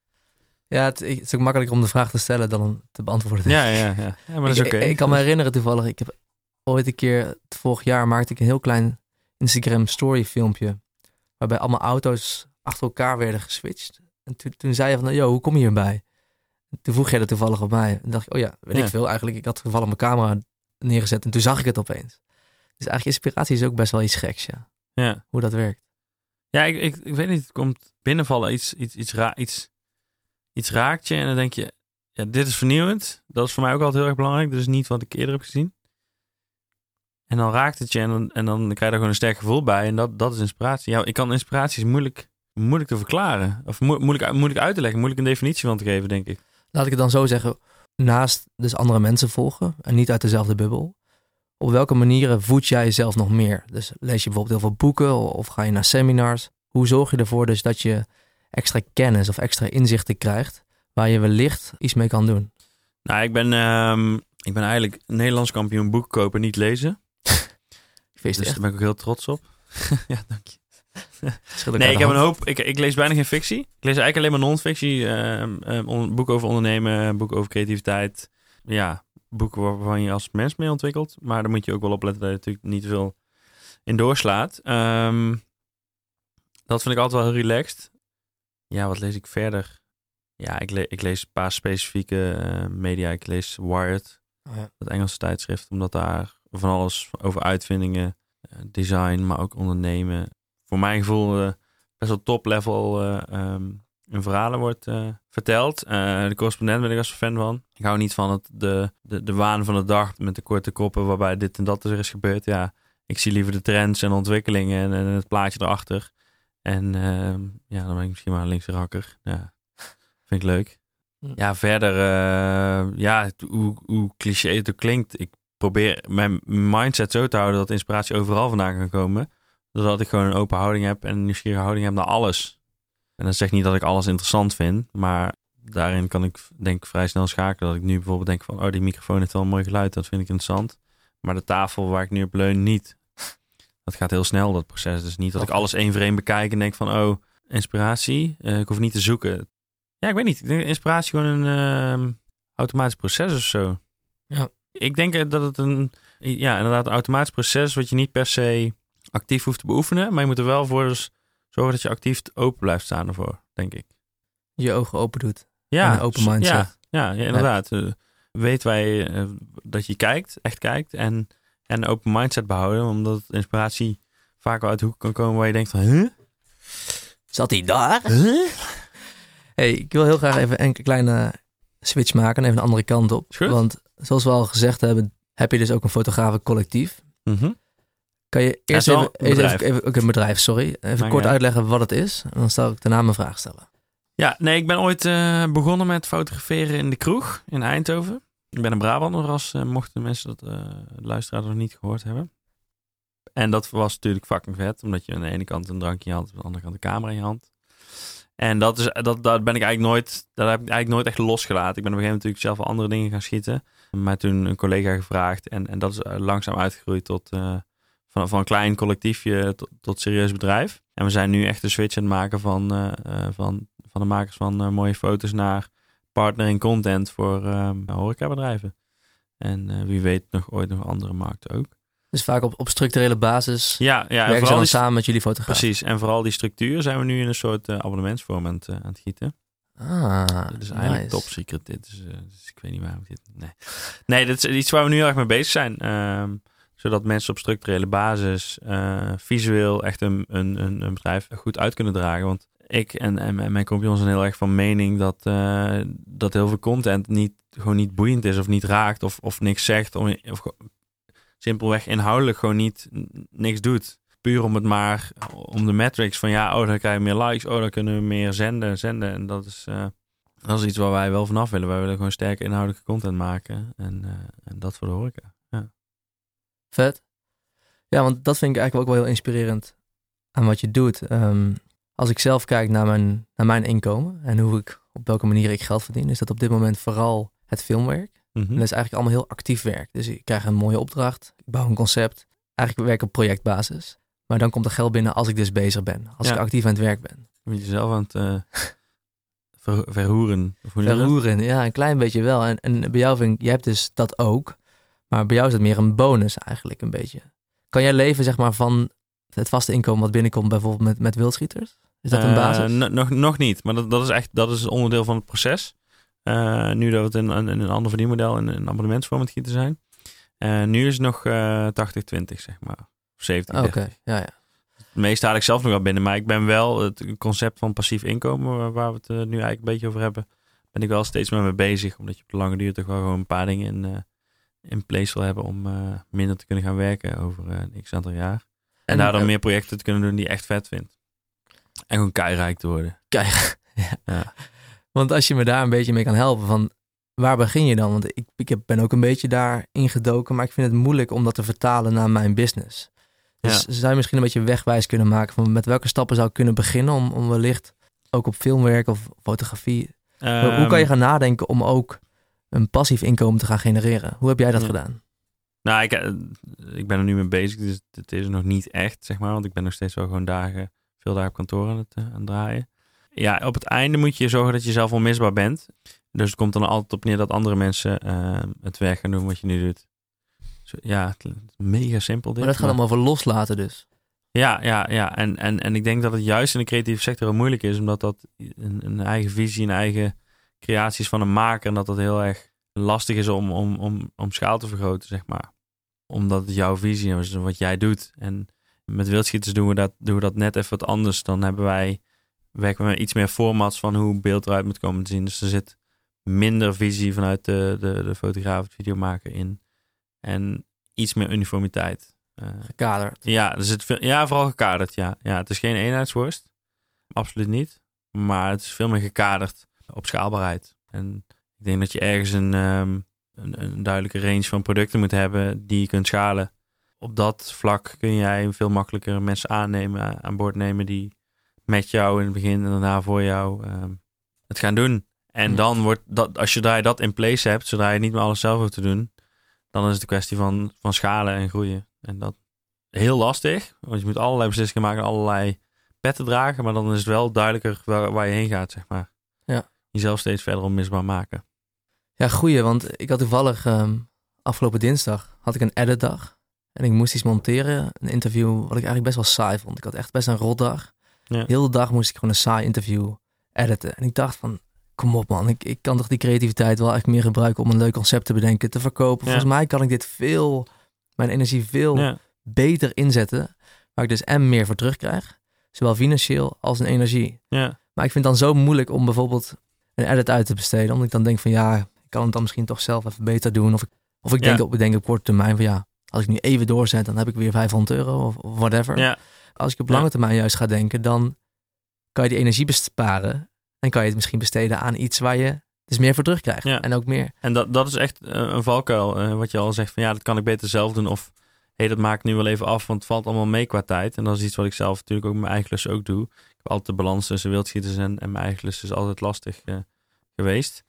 Ja, het, is ook makkelijker om de vraag te stellen dan te beantwoorden. Ja, ja, ja. ja maar dat is oké. Ik, ik, kan me herinneren toevallig, ik heb ooit een keer, het vorig jaar maakte ik een heel klein Instagram story filmpje. Waarbij allemaal auto's achter elkaar werden geswitcht. En toen, toen zei je van, yo, hoe kom je hierbij? toen vroeg jij dat toevallig op mij. En dacht ik, oh ja, weet ik veel. Eigenlijk, ik had toevallig mijn camera neergezet en toen zag ik het opeens. Dus eigenlijk inspiratie is ook best wel iets geks, ja. Ja. Hoe dat werkt. Ja, ik, ik, ik weet niet, het komt binnenvallen, iets, iets, iets, ra iets, iets raakt je en dan denk je, ja, dit is vernieuwend. Dat is voor mij ook altijd heel erg belangrijk. Dus niet wat ik eerder heb gezien. En dan raakt het je en dan, en dan krijg je er gewoon een sterk gevoel bij. En dat, dat is inspiratie. Ja, ik kan inspiratie is moeilijk, moeilijk te verklaren. Of moeilijk, moeilijk uit te leggen. Moeilijk een definitie van te geven, denk ik. Laat ik het dan zo zeggen. Naast dus andere mensen volgen en niet uit dezelfde bubbel. Op welke manieren voed jij jezelf nog meer? Dus lees je bijvoorbeeld heel veel boeken of ga je naar seminars? Hoe zorg je ervoor dus dat je extra kennis of extra inzichten krijgt waar je wellicht iets mee kan doen? Nou, ik ben, um, ik ben eigenlijk Nederlands kampioen boeken kopen, niet lezen. dus daar ben ik ook heel trots op. ja, dank je. Nee, ik heb een hoop. Ik, ik lees bijna geen fictie. Ik lees eigenlijk alleen maar non-fictie. Uh, boeken over ondernemen, boeken over creativiteit. Ja, boeken waarvan je als mens mee ontwikkelt. Maar daar moet je ook wel opletten dat je natuurlijk niet veel in doorslaat. Ehm, dat vind ik altijd wel heel relaxed. Ja, wat lees ik verder? Ja, ik, le ik lees een paar specifieke uh, media. Ik lees Wired, oh ja. het Engelse tijdschrift, omdat daar van alles over uitvindingen, eh, design, maar ook ondernemen. Voor mijn gevoel uh, best wel top level um, in verhalen wordt verteld. de correspondent ben ik als fan van. Ik hou niet van het, de, de, de waan van de dag met de korte koppen waarbij dit en dat er is gebeurd. Ja, ik zie liever de trends en ontwikkelingen en, en het plaatje erachter. En ehm, ja, dan ben ik misschien maar een linkse rakker. Ja, vind ik leuk. Hm. Ja, verder, ja, hoe, hoe cliché het ook klinkt. Ik probeer mijn mindset zo te houden dat inspiratie overal vandaan kan komen. Doordat ik gewoon een open houding heb en een nieuwsgierige houding heb naar alles. En dat zegt niet dat ik alles interessant vind, maar daarin kan ik denk ik vrij snel schakelen. Dat ik nu bijvoorbeeld denk van, oh die microfoon heeft wel een mooi geluid, dat vind ik interessant. Maar de tafel waar ik nu op leun niet. Dat gaat heel snel, dat proces. Dus niet dat ik alles één voor één bekijk en denk van, oh, inspiratie. Uh, ik hoef niet te zoeken. Ja, ik weet niet. Ik denk inspiratie gewoon een uh, automatisch proces of zo. Ja. Ik denk dat het een, ja, inderdaad, een automatisch proces wat je niet per se actief hoeft te beoefenen. Maar je moet er wel voor dus zorgen dat je actief open blijft staan ervoor, denk ik. Je ogen open doet. Ja. open mindset. Ja, ja, ja inderdaad. Ja. Eh, weet wij uh, dat je kijkt, echt kijkt. En, en een open mindset behouden. Omdat inspiratie vaak wel uit de hoek kan komen waar je denkt van... Huh? Zat hij daar? Huh? Hey, ik wil heel graag even een kleine switch maken. Even een andere kant op. Want zoals we al gezegd hebben, heb je dus ook een fotografencollectief. Mm Kan je eerst even, even, even, ook een bedrijf, sorry. Even kort uitleggen wat het is. En dan zal ik daarna mijn vraag stellen. Ja, nee, ik ben ooit uh, begonnen met fotograferen in de kroeg in Eindhoven. Ik ben een Brabander, als uh, mochten mensen dat uh, luisteraars nog niet gehoord hebben. En dat was natuurlijk fucking vet, omdat je aan de ene kant een drankje in je hand, aan de andere kant een camera in je hand. En dat is, dat, dat ben ik eigenlijk nooit, dat heb ik eigenlijk nooit echt losgelaten. Ik ben op een gegeven moment natuurlijk zelf wel andere dingen gaan schieten. Maar toen een collega gevraagd en, en dat is langzaam uitgegroeid tot van, van een klein collectiefje tot, tot serieus bedrijf. En we zijn nu echt de switch aan het maken van, van van de makers van uh, mooie foto's naar partnering content voor uh, horecabedrijven. En wie weet nog ooit nog andere markten ook. Dus vaak op, op structurele basis ja, ja, werken ze dan samen met jullie fotografen. Precies, en vooral die structuur zijn we nu in een soort abonnementsvorm aan het, aan het gieten. Ah, dat is eigenlijk top secret dit. Dus, dus, ik weet niet waarom dit... Nee, nee dat is iets waar we nu heel erg mee bezig zijn. Ehm, zodat mensen op structurele basis visueel echt een, een, een, bedrijf goed uit kunnen dragen. Want ik en, en, mijn compagnons zijn heel erg van mening dat, uh, dat heel veel content niet, gewoon niet boeiend is of niet raakt of, of niks zegt. Of, simpelweg inhoudelijk gewoon niet niks doet. Puur om het maar, om de metrics van ja, oh dan krijg je meer likes, oh dan kunnen we meer zenden, zenden. En dat is, uh, dat is iets waar wij wel vanaf willen. Wij willen gewoon sterke inhoudelijke content maken en, en dat voor de horeca. Vet. Ja, want dat vind ik eigenlijk ook wel heel inspirerend aan wat je doet. Ehm, als ik zelf kijk naar mijn, naar mijn inkomen en hoe ik, op welke manier ik geld verdien, is dat op dit moment vooral het filmwerk. Mhm. En dat is eigenlijk allemaal heel actief werk. Dus ik krijg een mooie opdracht, ik bouw een concept. Eigenlijk werk ik op projectbasis. Maar dan komt er geld binnen als ik dus bezig ben. Als Ja. ik actief aan het werk ben. Je zelf aan het eh, ver- verhoeren. Je? Verroeren, ja, een klein beetje wel. En, en bij jou vind ik, jij hebt dus dat ook. Maar bij jou is het meer een bonus eigenlijk een beetje. Kan jij leven zeg maar van het vaste inkomen wat binnenkomt bijvoorbeeld met, met wildschieters? Is dat een Eh, basis? no- nog, nog niet, maar dat, dat is echt dat is onderdeel van het proces. Eh, nu dat we het in, in een ander verdienmodel in een abonnementsvorm aan het gieten zijn. Eh, nu is het nog eh 80-20, zeg maar. Of 70 Ah, Oké, ja, ja. Het meeste haal ik zelf nog wel binnen, maar ik ben wel het concept van passief inkomen, waar- we het nu eigenlijk een beetje over hebben, ben ik wel steeds meer mee bezig. Omdat je op de lange duur toch wel gewoon een paar dingen in, in place wil hebben om eh, minder te kunnen gaan werken over eh, een x aantal jaar. En, daardoor eh, meer projecten te kunnen doen die je echt vet vindt. En gewoon keirijk te worden. Kijk, ja. Ja. Want als je me daar een beetje mee kan helpen, van waar begin je dan? Want ik, ik ben ook een beetje daar ingedoken, maar ik vind het moeilijk om dat te vertalen naar mijn business. Dus zou je misschien een beetje wegwijs kunnen maken van met welke stappen zou ik kunnen beginnen om, om wellicht ook op filmwerk of fotografie. Hoe kan je Ehm, gaan nadenken om ook een passief inkomen te gaan genereren? Hoe heb jij dat Ja. gedaan? Nou, ik, eh, ik ben er nu mee bezig, dus het is nog niet echt, zeg maar. Want ik ben nog steeds wel gewoon dagen, veel dagen op kantoor aan het, eh, aan het draaien. Ja, op het einde moet je zorgen dat je zelf onmisbaar bent. Dus het komt dan altijd op neer dat andere mensen eh, het werk gaan doen wat je nu doet. Zo, ja, het is mega simpel dit. Maar dat gaat allemaal over loslaten dus. Ja, ja, ja. En, en, en ik denk dat het juist in de creatieve sector wel moeilijk is, omdat dat een, een eigen visie, een eigen creaties van een maker, en dat dat heel erg lastig is om, om, om, om schaal te vergroten, zeg maar. Omdat het jouw visie is, wat jij doet. En met wildschieters doen we dat, doen we dat net even wat anders. Dan hebben wij, werken we met iets meer formats van hoe beeld eruit moet komen te zien. Dus er zit minder visie vanuit de, de, de fotograaf, het videomaker in. En iets meer uniformiteit. Eh, Gekaderd. ja, er zit veel, ja, vooral gekaderd. Ja. ja, het is geen eenheidsworst. Absoluut niet. Maar het is veel meer gekaderd op schaalbaarheid. En ik denk dat je ergens een, ehm, een, een duidelijke range van producten moet hebben die je kunt schalen. Op dat vlak kun jij veel makkelijker mensen aannemen, aan boord nemen die met jou in het begin en daarna voor jou ehm, het gaan doen. En Ja. dan wordt dat, als je daar dat in place hebt, zodra je niet meer alles zelf hoeft te doen, dan is het een kwestie van, van schalen en groeien. En dat heel lastig, want je moet allerlei beslissingen maken, allerlei petten dragen, maar dan is het wel duidelijker waar, waar je heen gaat, zeg maar. Jezelf steeds verder onmisbaar maken. Ja, goeie, want ik had toevallig ehm, afgelopen dinsdag had ik een editdag. En ik moest iets monteren, een interview wat ik eigenlijk best wel saai vond. Ik had echt best een rotdag. Ja. Heel de dag moest ik gewoon een saai interview editen. En ik dacht van, kom op man, ik, ik kan toch die creativiteit wel echt meer gebruiken om een leuk concept te bedenken, te verkopen. Ja. Volgens mij kan ik dit veel, mijn energie veel Ja, beter inzetten, waar ik dus en meer voor terugkrijg. Zowel financieel als in energie. ja, Maar ik vind het dan zo moeilijk om bijvoorbeeld een edit uit te besteden. Omdat ik dan denk van ja, ik kan het dan misschien toch zelf even beter doen. Of ik, of ik denk, Ja. op, denk op korte termijn van ja, als ik nu even doorzet, dan heb ik weer 500 euro of, of whatever. ja, Als ik op lange termijn juist ga denken, dan kan je die energie besparen. En kan je het misschien besteden aan iets waar je dus meer voor terugkrijgt. Ja. En ook meer. En dat, dat is echt eh, een valkuil. eh, wat je al zegt van ja, dat kan ik beter zelf doen. Of hé, dat maak ik nu wel even af, want het valt allemaal mee qua tijd. En dat is iets wat ik zelf natuurlijk ook met mijn eigen klussen ook doe. Ik heb altijd de balans tussen wildschieters en, en mijn eigen klussen is altijd lastig eh, geweest.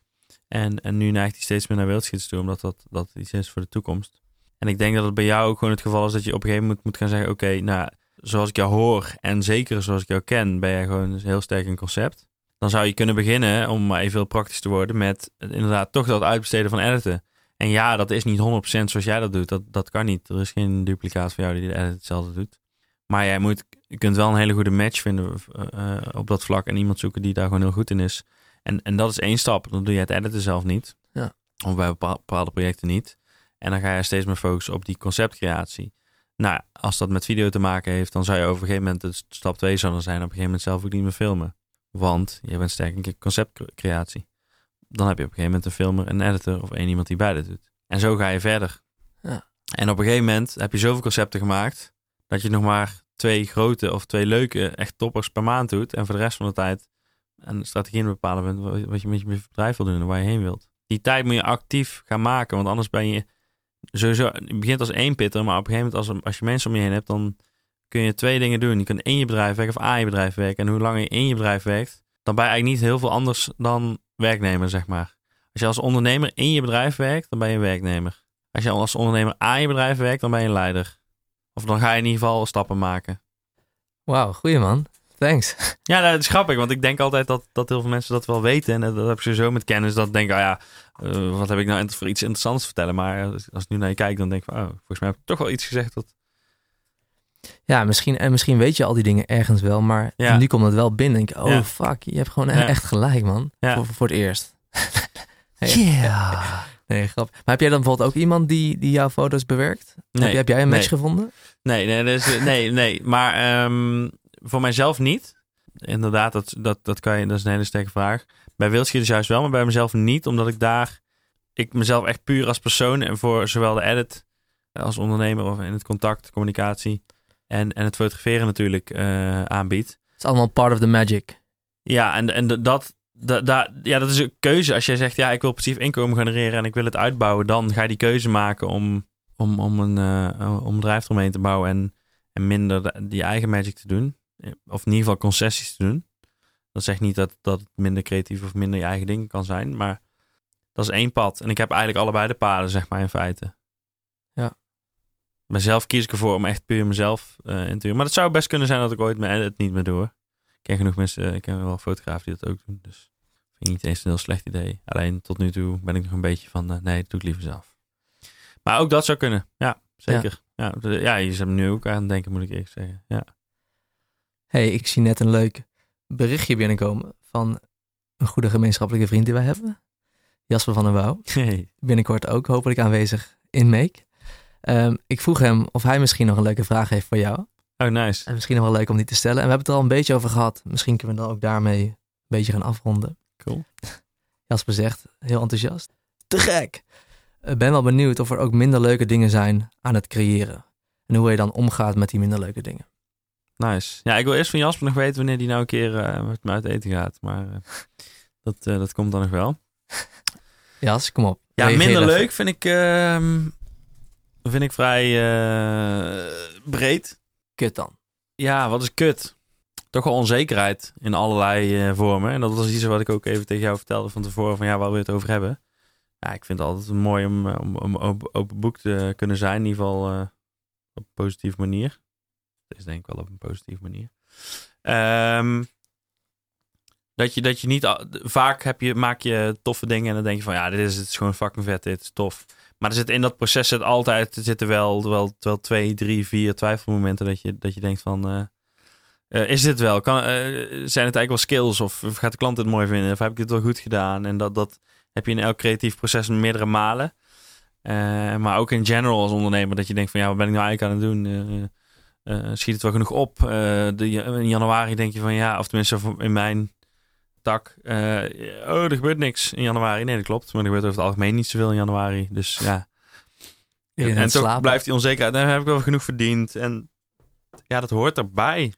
En, en nu neigt hij steeds meer naar wildschieters toe, omdat dat, dat iets is voor de toekomst. En ik denk dat het bij jou ook gewoon het geval is dat je op een gegeven moment moet gaan zeggen: Oké, nou, zoals ik jou hoor en zeker zoals ik jou ken, ben jij gewoon heel sterk in concept. Dan zou je kunnen beginnen, om maar even heel praktisch te worden, met inderdaad toch dat uitbesteden van editen. En ja, dat is niet 100% zoals jij dat doet. Dat, dat kan niet. Er is geen duplicaat van jou die de edit hetzelfde doet. Maar jij moet, je kunt wel een hele goede match vinden eh, eh, op dat vlak. En iemand zoeken die daar gewoon heel goed in is. En, en dat is één stap. Dan doe je het editen zelf niet. Ja. Of bij bepaal- bepaalde projecten niet. En dan ga je steeds meer focussen op die conceptcreatie. Nou, als dat met video te maken heeft, dan zou je over een gegeven moment, stap 2 zou dan zijn, op een gegeven moment zelf ook niet meer filmen. Want je bent sterk in conceptcreatie. Dan heb je op een gegeven moment een filmer, een editor of één iemand die beide doet. En zo ga je verder. Ja. En op een gegeven moment heb je zoveel concepten gemaakt, dat je nog maar twee grote of twee leuke, echt toppers per maand doet. En voor de rest van de tijd een strategie in bepalen wat je met je bedrijf wil doen en waar je heen wilt. Die tijd moet je actief gaan maken, want anders ben je sowieso, het begint als één pitter, maar op een gegeven moment als, als je mensen om je heen hebt, dan kun je twee dingen doen. Je kunt in je bedrijf werken of aan je bedrijf werken. En hoe langer je in je bedrijf werkt, dan ben je eigenlijk niet heel veel anders dan werknemer, zeg maar. Als je als ondernemer in je bedrijf werkt, dan ben je een werknemer. Als je als ondernemer aan je bedrijf werkt, dan ben je een leider. Of dan ga je in ieder geval stappen maken. Wauw, goeie man. Thanks. Ja, dat is grappig, want ik denk altijd dat, dat heel veel mensen dat wel weten. En dat, heb ik sowieso met kennis. Dat denk ik, oh ja, uh, wat heb ik nou voor iets interessants te vertellen? Maar als, als ik nu naar je kijk, dan denk ik, oh, volgens mij heb ik toch wel iets gezegd dat... Ja, misschien, en misschien weet je al die dingen ergens wel, maar Ja. nu komt het wel binnen. Denk ik, oh Ja. fuck, je hebt gewoon Ja. echt gelijk, man. Ja. Voor, voor het eerst. Yeah. Nee, grap. Maar heb jij dan bijvoorbeeld ook iemand die, die jouw foto's bewerkt? Nee, heb, heb jij een match nee. gevonden? Nee, nee, dus, nee, nee. Maar ehm, voor mijzelf niet. Inderdaad, dat, dat, dat, kan je, dat is een hele sterke vraag. Bij wildschieters juist wel, maar bij mezelf niet. Omdat ik daar, ik mezelf echt puur als persoon en voor zowel de edit als ondernemer of in het contact, communicatie en, en het fotograferen natuurlijk eh, aanbied. Het is allemaal part of the magic. Ja, en, en dat, dat, dat, ja, dat is een keuze. Als jij zegt, ja, ik wil passief inkomen genereren en ik wil het uitbouwen, dan ga je die keuze maken om, om, om, een, eh, om een bedrijf eromheen te bouwen en, en minder de- die eigen magic te doen. Of in ieder geval concessies te doen. Dat zegt niet dat, dat het minder creatief of minder je eigen ding kan zijn, maar dat is één pad. En ik heb eigenlijk allebei de paden, zeg maar, in feite. Ja. Mezelf kies ik ervoor om echt puur mezelf eh, in te doen. Maar het zou best kunnen zijn dat ik ooit mijn edit niet meer doe. Ik ken genoeg mensen, eh, ik ken wel fotografen die dat ook doen. Dus vind ik niet eens een heel slecht idee. Alleen tot nu toe ben ik nog een beetje van, eh, nee, dat doe ik liever zelf. Maar ook dat zou kunnen. Ja, zeker. Ja, ja je zit me nu ook aan het denken, moet ik eerlijk zeggen. Ja. Hey, ik zie net een leuk berichtje binnenkomen van een goede gemeenschappelijke vriend die wij hebben. Jasper van der Wouw. Hey. Binnenkort ook hopelijk aanwezig in Make. Ehm, ik vroeg hem of hij misschien nog een leuke vraag heeft voor jou. Oh, nice. En misschien nog wel leuk om die te stellen. En we hebben het er al een beetje over gehad. Misschien kunnen we dan ook daarmee een beetje gaan afronden. Cool. Jasper zegt, heel enthousiast. Te gek! Ik ben wel benieuwd of er ook minder leuke dingen zijn aan het creëren. En hoe je dan omgaat met die minder leuke dingen. Nice. Ja, ik wil eerst van Jasper nog weten wanneer die nou een keer eh, met me uit eten gaat. Maar eh, dat, eh, dat komt dan nog wel. Jas, kom op. Ja, Reageer minder even. leuk vind ik, ehm, vind ik vrij breed. Kut dan. Ja, wat is kut? Toch wel onzekerheid in allerlei vormen. En dat was iets wat ik ook even tegen jou vertelde van tevoren. Van ja, waar je het over hebben? Ja, ik vind het altijd mooi om, om, om open, open boek te kunnen zijn. In ieder geval op een positieve manier. Is denk ik wel op een positieve manier. Ehm, dat je, dat je niet... Vaak heb je, maak je toffe dingen en dan denk je van... Ja, dit is, het is gewoon fucking vet, dit is tof. Maar er zit in dat proces zit altijd... Zitten wel, wel, wel twee, drie, vier twijfelmomenten dat je, dat je denkt van... eh, eh, is dit wel? Kan, eh, zijn het eigenlijk wel skills? Of, gaat de klant het mooi vinden? Of heb ik het wel goed gedaan? En dat, dat heb je in elk creatief proces meerdere malen. Maar ook in general als ondernemer. Dat je denkt van ja, wat ben ik nou eigenlijk aan het doen? Eh, schiet het wel genoeg op? Eh, de, in januari denk je van ja, of tenminste in mijn tak. oh, er gebeurt niks in januari. Nee, dat klopt. Maar er gebeurt over het algemeen niet zoveel in januari. Dus ja. En toch slapen. blijft die onzekerheid. Dan heb ik wel genoeg verdiend. En ja, dat hoort erbij.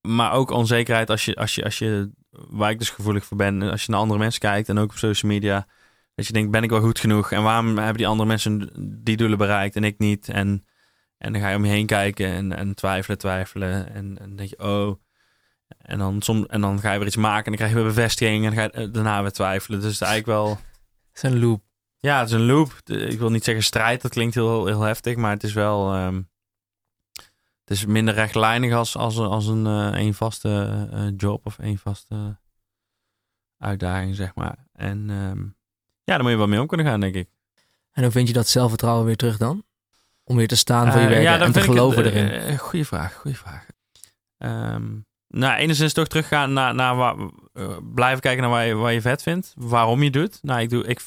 Maar ook onzekerheid als je, als je, als je, waar ik dus gevoelig voor ben, als je naar andere mensen kijkt en ook op social media, dat je denkt, ben ik wel goed genoeg? En waarom hebben die andere mensen die doelen bereikt en ik niet? En, en dan ga je om je heen kijken en, en twijfelen, twijfelen. En, en dan denk je, oh. En dan, som, en dan ga je weer iets maken en dan krijg je weer bevestiging en dan ga je eh, daarna weer twijfelen. Dus het is eigenlijk wel... Het is een loop. Ja, het is een loop. Ik wil niet zeggen strijd, dat klinkt heel, heel heftig, maar het is wel. ehm, het is minder rechtlijnig als, als, als een eh één vaste eh, job of één vaste uitdaging, zeg maar. En ehm, ja, daar moet je wel mee om kunnen gaan, denk ik. En hoe vind je dat zelfvertrouwen weer terug dan? Om weer te staan voor je Eh, werk ja, en te geloven het, erin. eh, goeie vraag, goeie vraag. Ehm, nou, enigszins toch teruggaan naar, naar waar, eh, blijven kijken naar waar je, waar je vet vindt. Waarom je doet. Nou, ik, doe, ik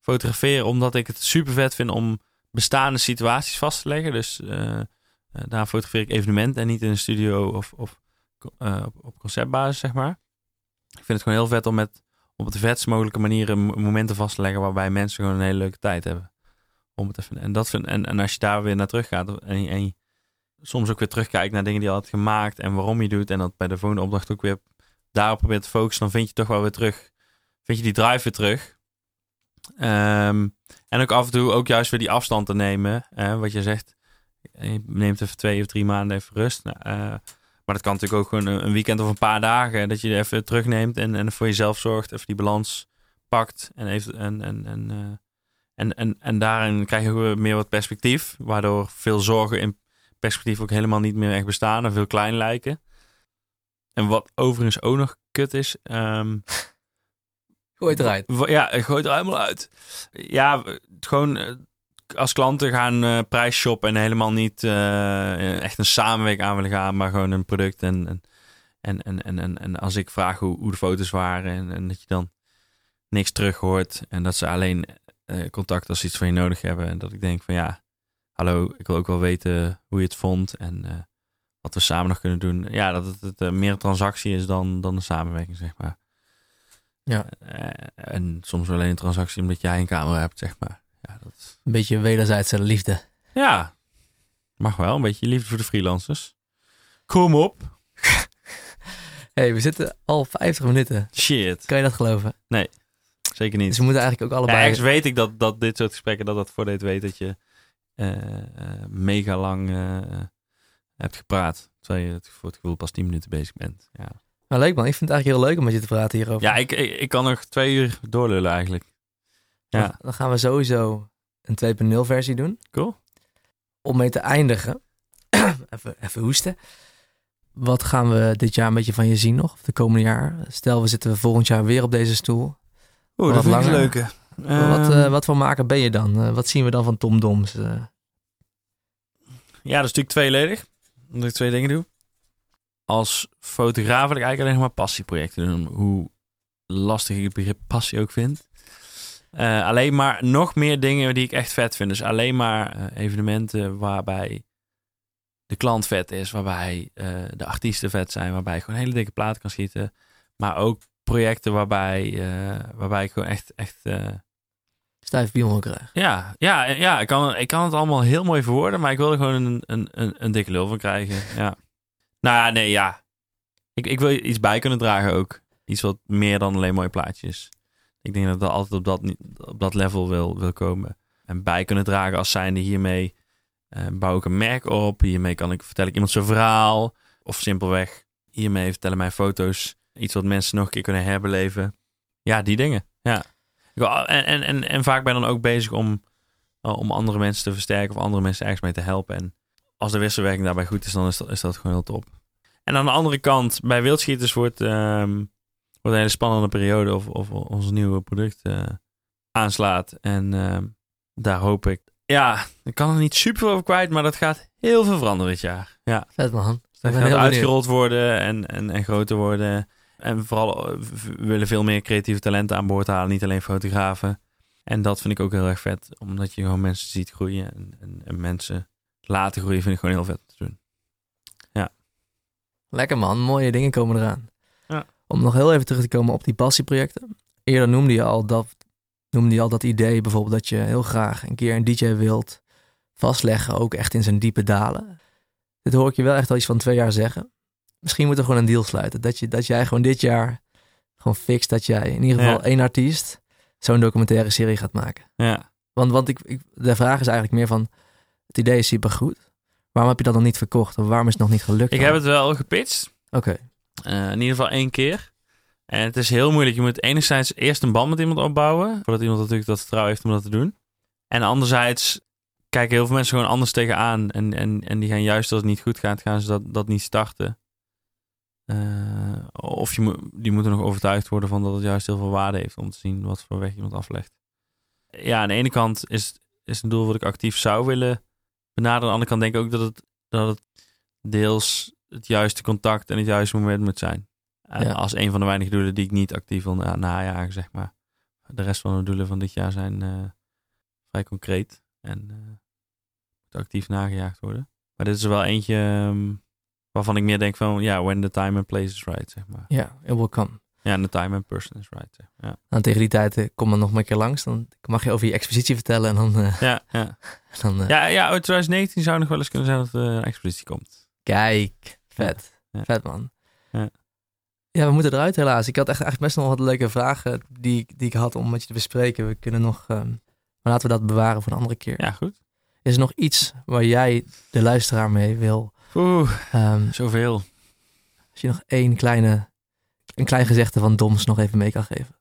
fotografeer omdat ik het super vet vind om bestaande situaties vast te leggen. Dus eh, eh, daar fotografeer ik evenementen en niet in een studio of, of eh, op, op conceptbasis, zeg maar. Ik vind het gewoon heel vet om met op de vetst mogelijke manieren mo- momenten vast te leggen waarbij mensen gewoon een hele leuke tijd hebben. Om het en, dat en, en als je daar weer naar terug gaat en, en soms ook weer terugkijkt naar dingen die je had gemaakt en waarom je doet en dat bij de volgende opdracht ook weer daarop probeert te focussen, dan vind je toch wel weer terug, vind je die drive weer terug. Ehm, en ook af en toe ook juist weer die afstand te nemen. eh, wat je zegt, je neemt even twee of drie maanden even rust. Nou, eh, maar dat kan natuurlijk ook gewoon een weekend of een paar dagen. Dat je even terugneemt en, en voor jezelf zorgt. Even die balans pakt. En, even, en, en, en, eh, en, en, en daarin krijg je ook weer meer wat perspectief. Waardoor veel zorgen in perspectief ook helemaal niet meer echt bestaan. En veel klein lijken. En wat overigens ook nog kut is. ehm, Gooi het eruit. Ja, het gooit er helemaal uit. Ja, gewoon eh, als klanten gaan eh prijs shoppen en helemaal niet eh, echt een samenwerking aan willen gaan, maar gewoon een product. En, en, en, en, en, en, en als ik vraag hoe, hoe de foto's waren en, en dat je dan niks terug hoort en dat ze alleen eh, contact als ze iets van je nodig hebben. En dat ik denk van ja, hallo, ik wil ook wel weten hoe je het vond en eh, wat we samen nog kunnen doen. Ja, dat het, het eh, meer een transactie is dan, dan een samenwerking, zeg maar. Ja. En soms alleen een transactie omdat jij een camera hebt, zeg maar. Ja, dat is- Een beetje wederzijdse liefde. ja, mag wel. Een beetje liefde voor de freelancers. Kom op. hey, we zitten al 50 minuten. Shit. Kan je dat geloven? Zeker niet. Dus we moeten eigenlijk ook Ja, allebei... ergens weet ik dat, dat dit soort gesprekken, dat dat voor dit weet dat je eh, eh, mega lang eh, hebt gepraat. Terwijl je het, voor het gevoel pas 10 minuten bezig bent. Ja, Maar leuk man, ik vind het eigenlijk heel leuk om met je te praten hierover. ja ik, ik, ik kan nog twee uur doorlullen eigenlijk. Ja, Dan- Dan gaan we sowieso een 2.0 versie doen. cool. Om mee te eindigen. even, even hoesten. Wat gaan we dit jaar een beetje van je zien nog? Of de komende jaar? Stel, we zitten volgend jaar weer op deze stoel. Oeh, Wat dat vind ik een leuke. wat, Ehm, eh, wat voor maker ben je dan? Eh, wat zien we dan van Tom Doms? Eh, Ja, dat is natuurlijk tweeledig. Omdat ik twee dingen doe. Als fotograaf wil ik eigenlijk alleen nog maar passieprojecten doen. Hoe lastig ik het begrip passie ook vind. Eh, alleen maar nog meer dingen die ik echt vet vind. Dus alleen maar evenementen waarbij de klant vet is. Waarbij eh, de artiesten vet zijn. Waarbij ik gewoon hele dikke platen kan schieten. Maar ook projecten waarbij, eh, waarbij ik gewoon echt... echt eh, stijf piemel krijg. ja, ja, ja ik, kan, ik kan het allemaal heel mooi verwoorden, maar ik wil er gewoon een, een, een, een dikke lul van krijgen. Ja. Nou ja, nee, ja. Ik, ik wil iets bij kunnen dragen ook. Iets wat meer dan alleen mooie plaatjes. Ik denk dat ik altijd op dat, op dat level wil, wil komen. En bij kunnen dragen als zijnde hiermee eh, bouw ik een merk op. Hiermee kan ik, vertel ik iemand zijn verhaal. Of simpelweg, hiermee vertellen mijn foto's iets wat mensen nog een keer kunnen herbeleven. Ja, die dingen. Ja. En, en, en, en vaak ben ik dan ook bezig om, uh, om andere mensen te versterken of andere mensen ergens mee te helpen. En als de wisselwerking daarbij goed is, dan is dat, is dat gewoon heel top. En aan de andere kant, bij wildschieters wordt, ehm, wordt een hele spannende periode of, of ons nieuwe product eh, aanslaat. En ehm, daar hoop ik, ja, ik kan er niet super veel over kwijt, maar dat gaat heel veel veranderen dit jaar. Ja. Vet man. Dat gaat uitgerold worden en, en, en groter worden. En vooral eh, we willen veel meer creatieve talenten aan boord halen, niet alleen fotografen. En dat vind ik ook heel erg vet, omdat je gewoon mensen ziet groeien en, en, en mensen laten groeien, vind ik gewoon heel vet te doen. Lekker man, mooie dingen komen eraan. Ja. Om nog heel even terug te komen op die passieprojecten. Eerder noemde je al dat, noemde je al dat idee bijvoorbeeld dat je heel graag een keer een DJ wilt vastleggen, ook echt in zijn diepe dalen. Dit hoor ik je wel echt al iets van twee jaar zeggen. Misschien moeten we gewoon een deal sluiten. Dat, je, dat jij gewoon dit jaar gewoon fixt dat jij in ieder geval Ja. één artiest zo'n documentaire serie gaat maken. Ja, Want, want ik, ik, de vraag is eigenlijk meer van, het idee is supergoed. Waarom heb je dat nog niet verkocht? Of waarom is het nog niet gelukt? ik dan? heb het wel gepitcht, Oké, eh, in ieder geval één keer. En het is heel moeilijk. Je moet enerzijds eerst een band met iemand opbouwen, voordat iemand natuurlijk dat vertrouwen heeft om dat te doen. En anderzijds kijken heel veel mensen gewoon anders tegenaan. En, en, en die gaan juist als het niet goed gaat, gaan ze dat, dat niet starten. Eh, of je die moeten nog overtuigd worden van dat het juist heel veel waarde heeft om te zien wat voor weg iemand aflegt. Ja, aan de ene kant is, is een doel wat ik actief zou willen benaderen. Aan de andere kant denk ik ook dat het, dat het deels het juiste contact en het juiste moment moet zijn. Eh, Ja. Als een van de weinige doelen die ik niet actief wil na- najagen, zeg maar. De rest van de doelen van dit jaar zijn eh, vrij concreet en moet actief nagejaagd worden. Maar dit is er wel eentje ehm, waarvan ik meer denk van, ja, when the time and place is right, zeg maar. ja, it will come. Ja, and the time and person is right. zeg maar. Ja, Nou, tegen die tijd eh, kom dan nog maar een keer langs. Dan mag je over je expositie vertellen en dan... eh, ja, ja. dan eh, ja, ja oh, 2019 zou nog wel eens kunnen zijn dat er een expositie komt. Kijk, vet. Ja. Vet man. Ja. Ja, we moeten eruit helaas. Ik had echt eigenlijk best nog wat leuke vragen die, ik- die ik had om met je te bespreken. We kunnen nog, ehm, maar laten we dat bewaren voor een andere keer. Ja, goed. Is er nog iets waar jij de luisteraar mee wil? Oeh, ehm, zoveel. als je nog één kleine, een klein gezegde van Doms nog even mee kan geven.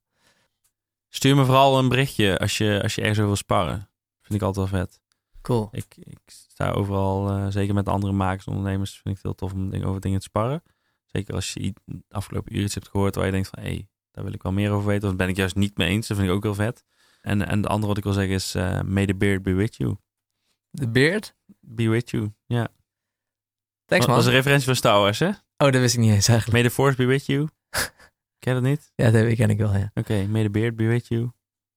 Stuur me vooral een berichtje als je, als je ergens over wil sparren. Vind ik altijd wel vet. Cool. Ik, ik sta overal, eh, zeker met andere makers, ondernemers, vind ik het heel tof om dingen, over dingen te sparren. Zeker als je de afgelopen uur iets hebt gehoord waar je denkt van, hé, hey, daar wil ik wel meer over weten. Of ben ik juist niet mee eens. Dat vind ik ook heel vet. En, en de andere wat ik wil zeggen is, eh may the beard be with you. De beard? Be with you, ja. Thanks Dat is een referentie van Star Wars, hè? Oh, dat wist ik niet eens eigenlijk. May the force be with you. Ken je dat niet? Ja, dat ken ik wel, ja. Oké, may the beard be with you.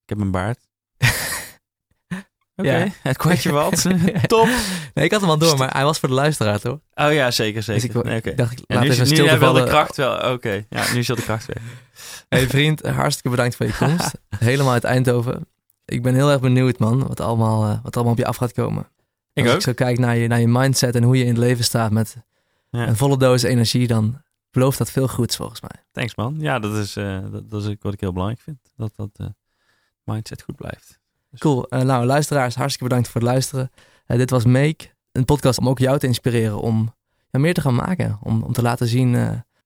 Ik heb een baard. Oké, Ja. het kwartje wat. Top. Nee, ik had hem al door, maar hij was voor de luisteraar, toch? Oh ja, zeker, Dus zeker. ik, Nee, oké. ik dacht, ik laat nu, even nu stil hebben we vallen. de kracht wel. Oké, ja, nu is de kracht weg. Hey vriend, hartstikke bedankt voor je komst. Helemaal uit Eindhoven. Ik ben heel erg benieuwd, man, wat allemaal, eh, wat allemaal op je af gaat komen. Ik Als ook. ik zo kijk naar je, naar je mindset en hoe je in het leven staat met Ja. een volle doos energie, dan belooft dat veel goeds volgens mij. Thanks man. Ja, dat is, eh, dat, dat is wat ik heel belangrijk vind. Dat dat eh, mindset goed blijft. Cool. Eh, nou, luisteraars, hartstikke bedankt voor het luisteren. Dit was Make, een podcast om ook jou te inspireren om ja, meer te gaan maken. Om, om te laten zien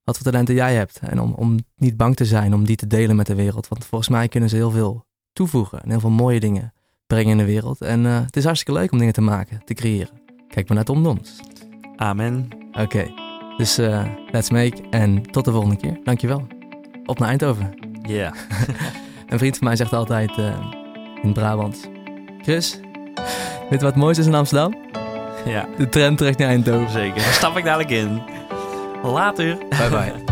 wat voor talenten jij hebt. En om, om niet bang te zijn om die te delen met de wereld. Want volgens mij kunnen ze heel veel toevoegen en heel veel mooie dingen brengen in de wereld. En eh, het is hartstikke leuk om dingen te maken, te creëren. Kijk maar naar Tom Dons. Amen. Oké, dus eh, let's make en tot de volgende keer. Dankjewel. Op naar Eindhoven. Ja. Een vriend van mij zegt altijd eh, in Brabant: Chris, weet je wat het mooiste is in Amsterdam? ja, De tram terug naar Eindhoven. zeker. Daar stap ik dadelijk in. Later. Bye bye.